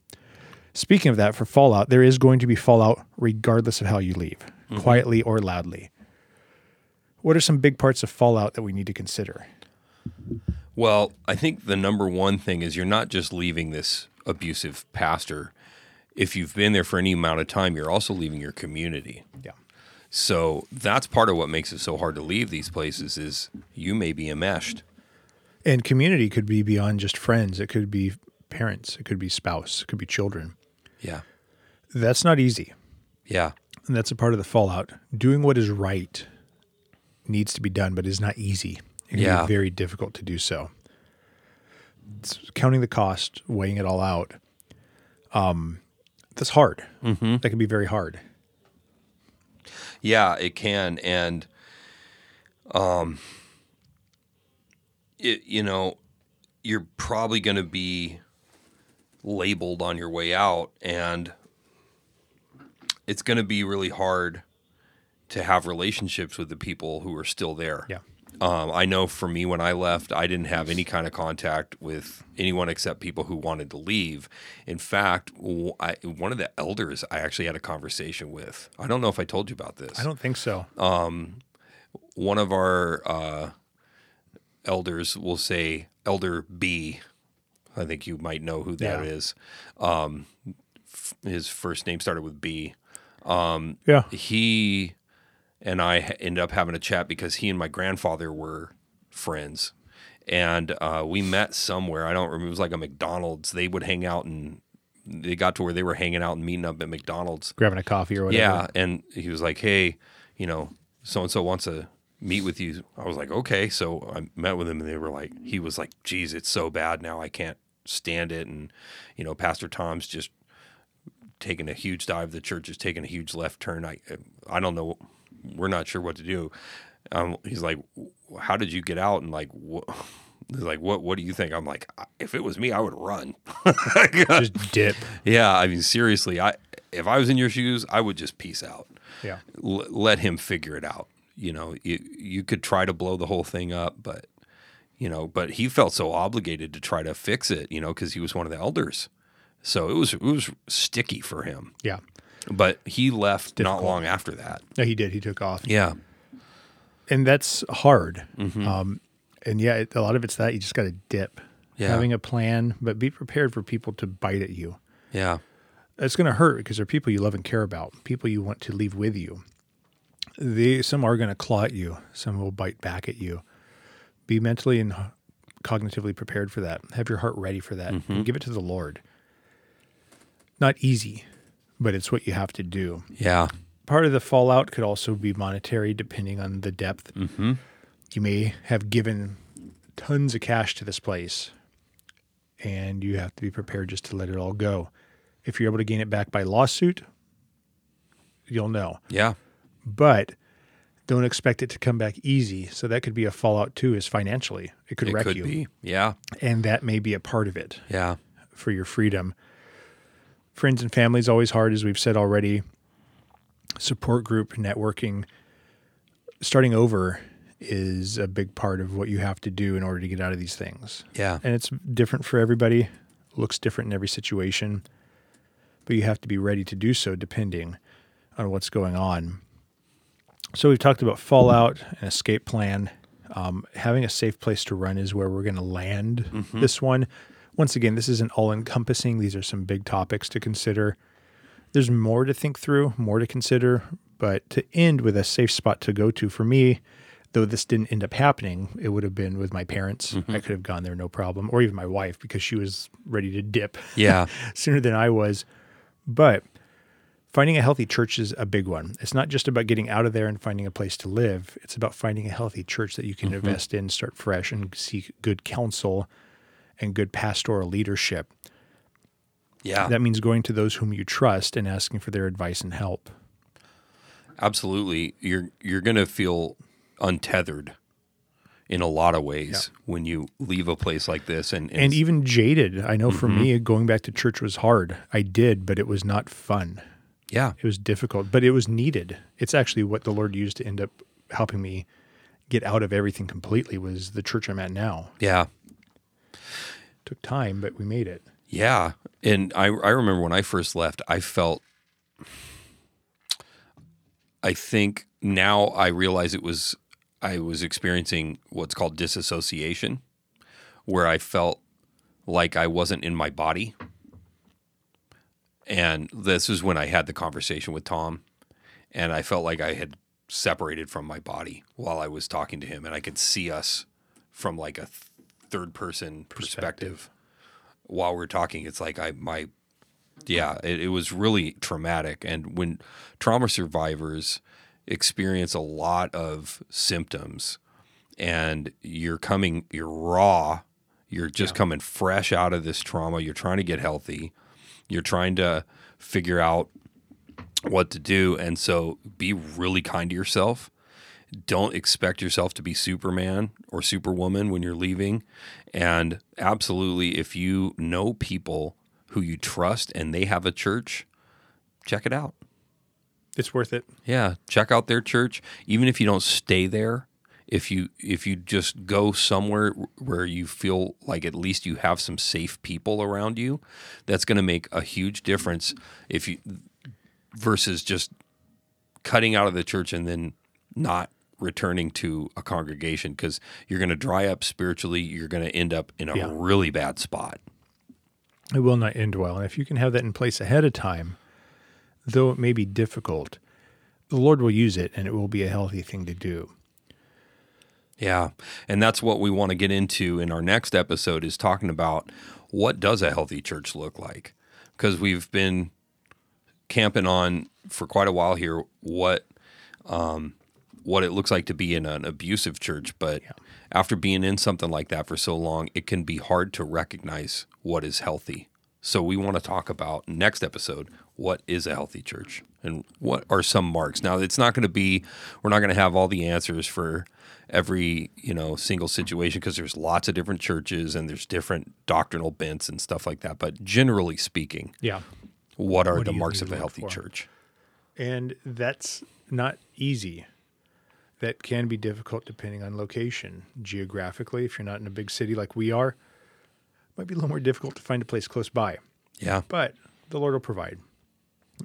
Speaker 1: Speaking of that for fallout there is going to be fallout regardless of how you leave quietly or loudly. What are some big parts of fallout that we need to consider
Speaker 2: Well, I think the number one thing is you're not just leaving this abusive pastor. If you've been there for any amount of time, you're also leaving your community.
Speaker 1: yeah
Speaker 2: So that's part of what makes it so hard to leave these places is you may be enmeshed.
Speaker 1: and community could be beyond just friends it could be parents it could be spouse it could be children
Speaker 2: Yeah.
Speaker 1: that's not easy
Speaker 2: Yeah.
Speaker 1: and that's a part of the fallout doing what is right needs to be done but is not easy it can
Speaker 2: Yeah.
Speaker 1: be very difficult to do so it's counting the cost weighing it all out um that's hard
Speaker 2: Mm-hmm.
Speaker 1: that can be very hard
Speaker 2: Yeah, it can, and um, it you know, you're probably going to be labeled on your way out, and it's going to be really hard to have relationships with the people who are still there.
Speaker 1: yeah
Speaker 2: Um, I know for me, when I left, I didn't have any kind of contact with anyone except people who wanted to leave. In fact, I, one of the elders I actually had a conversation with. I don't know if I told you about this.
Speaker 1: i don't think so
Speaker 2: One of our uh, elders will say, Elder B. I think you might know who that
Speaker 1: Yeah.
Speaker 2: is. Um, f- his first name started with B.
Speaker 1: yeah
Speaker 2: he and I ended up having a chat because he and my grandfather were friends, and uh, we met somewhere. I don't remember. It was like a McDonald's. They would hang out and they got to where they were hanging out and meeting up at McDonald's.
Speaker 1: grabbing a coffee or whatever
Speaker 2: Yeah, and he was like, "Hey, you know, so and so wants to meet with you." I was like, "Okay." So I met with him, and they were like, "He was like, geez, it's so bad now. I can't stand it." And you know, Pastor Tom's just taking a huge dive. The church is taking a huge left turn. I, I don't know. We're not sure what to do. Um, he's like, "How did you get out?" And like, what? <laughs> He's like, "What? What do you think?" I'm like, "If it was me, I would run." <laughs>
Speaker 1: just dip
Speaker 2: yeah, I mean, seriously, I if I was in your shoes, I would just peace out
Speaker 1: yeah
Speaker 2: l- let him figure it out. You know, you you could try to blow the whole thing up, but you know, but he felt so obligated to try to fix it. You know, because he was one of the elders, so it was it was sticky for him.
Speaker 1: yeah
Speaker 2: But he left not long after that.
Speaker 1: no he did he took off
Speaker 2: Yeah,
Speaker 1: and that's hard.
Speaker 2: Mm-hmm.
Speaker 1: Um, and yeah, it, a lot of it's that you just got to dip,
Speaker 2: Yeah.
Speaker 1: having a plan, but be prepared for people to bite at you.
Speaker 2: yeah,
Speaker 1: It's going to hurt because they're people you love and care about, people you want to leave with you. They some are going to claw at you, some will bite back at you. Be mentally and cognitively prepared for that. Have your heart ready for that.
Speaker 2: Mm-hmm.
Speaker 1: And give it to the Lord. Not easy, but it's what you have to do.
Speaker 2: Yeah,
Speaker 1: part of the fallout could also be monetary depending on the depth.
Speaker 2: Mm-hmm.
Speaker 1: you may have given tons of cash to this place and you have to be prepared just to let it all go. If you're able to gain it back by lawsuit you'll know.
Speaker 2: Yeah,
Speaker 1: but don't expect it to come back easy. So that could be a fallout too is financially. It could
Speaker 2: it
Speaker 1: wreck
Speaker 2: could
Speaker 1: you.
Speaker 2: be. Yeah,
Speaker 1: and that may be a part of it
Speaker 2: yeah,
Speaker 1: for your freedom. Friends and family is always hard, as we've said already. Support group, networking, starting over is a big part of what you have to do in order to get out of these things.
Speaker 2: yeah,
Speaker 1: And it's different for everybody, looks different in every situation, but you have to be ready to do so depending on what's going on. So we've talked about fallout, and escape plan. Um, having a safe place to run is where we're going to land
Speaker 2: Mm-hmm.
Speaker 1: this one. Once again, this isn't all encompassing. These are some big topics to consider. There's more to think through, more to consider, but to end with a safe spot to go to for me, though this didn't end up happening, it would have been with my parents.
Speaker 2: Mm-hmm.
Speaker 1: I could have gone there no problem, or even my wife because she was ready to dip <laughs>
Speaker 2: Yeah.
Speaker 1: sooner than I was. But finding a healthy church is a big one. It's not just about getting out of there and finding a place to live. It's about finding a healthy church that you can invest in, start fresh, and seek good counsel and good pastoral leadership.
Speaker 2: Yeah.
Speaker 1: That means going to those whom you trust and asking for their advice and help.
Speaker 2: Absolutely. You're you're going to feel untethered in a lot of ways when you leave a place like this and
Speaker 1: And even jaded. I know for
Speaker 2: Mm-hmm.
Speaker 1: me, going back to church was hard. I did, but it was not fun.
Speaker 2: yeah.
Speaker 1: It was difficult, but it was needed. It's actually what the Lord used to end up helping me get out of everything completely was the church I'm at now.
Speaker 2: Yeah.
Speaker 1: Took time, but we made it.
Speaker 2: Yeah. And I I remember when I first left, I felt I think now I realize it was I was experiencing what's called disassociation where I felt like I wasn't in my body. And this is when I had the conversation with Tom and I felt like I had separated from my body while I was talking to him and I could see us from like a third person perspective while we're talking, it's like I my yeah, it, it was really traumatic. And when trauma survivors experience a lot of symptoms and you're coming you're raw, you're just coming fresh out of this trauma, you're trying to get healthy, you're trying to figure out what to do. And so be really kind to yourself don't expect yourself to be Superman or Superwoman when you're leaving. And absolutely, if you know people who you trust and they have a church, check it out.
Speaker 1: It's worth it.
Speaker 2: Yeah, check out their church. Even if you don't stay there, if you if you just go somewhere where you feel like at least you have some safe people around you, that's going to make a huge difference. If you versus just cutting out of the church and then not returning to a congregation because you're going to dry up spiritually. You're going to end up in a
Speaker 1: Yeah.
Speaker 2: really bad spot.
Speaker 1: It will not end well. And if you can have that in place ahead of time, though it may be difficult, the Lord will use it and it will be a healthy thing to do.
Speaker 2: Yeah. And that's what we want to get into in our next episode is talking about what does a healthy church look like? Because we've been camping on for quite a while here what um, what it looks like to be in an abusive church, but after being in something like that for so long, it can be hard to recognize what is healthy. So we want to talk about next episode what is a healthy church and what are some marks. Now it's not going to be we're not going to have all the answers for every, you know, single situation because there's lots of different churches and there's different doctrinal bents and stuff like that, but generally speaking,
Speaker 1: Yeah.
Speaker 2: what are
Speaker 1: What
Speaker 2: the marks of a healthy
Speaker 1: for?
Speaker 2: church?
Speaker 1: And that's not easy. That can be difficult depending on location. Geographically, if you're not in a big city like we are, it might be a little more difficult to find a place close by.
Speaker 2: Yeah.
Speaker 1: But the Lord will provide.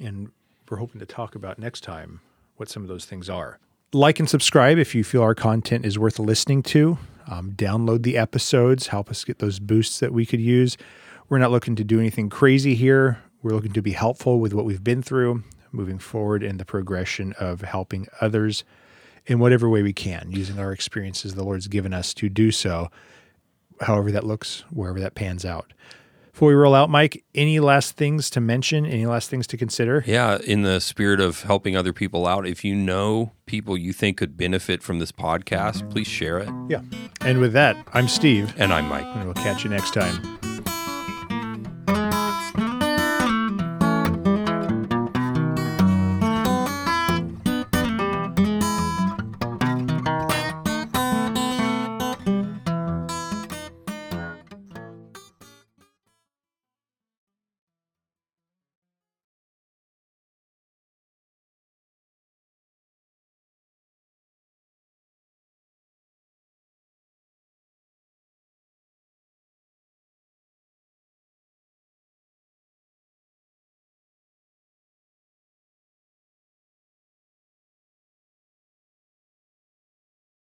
Speaker 1: And we're hoping to talk about next time what some of those things are. Like and subscribe if you feel our content is worth listening to. Um, download the episodes, help us get those boosts that we could use. We're not looking to do anything crazy here. We're looking to be helpful with what we've been through, moving forward in the progression of helping others in whatever way we can, using our experiences the Lord's given us to do so, however that looks, wherever that pans out. Before we roll out, Mike, any last things to mention? Any last things to consider?
Speaker 2: Yeah, in the spirit of helping other people out, if you know people you think could benefit from this podcast, please share it.
Speaker 1: Yeah. And with that, I'm Steve,
Speaker 2: And I'm Mike.
Speaker 1: and we'll catch you next time.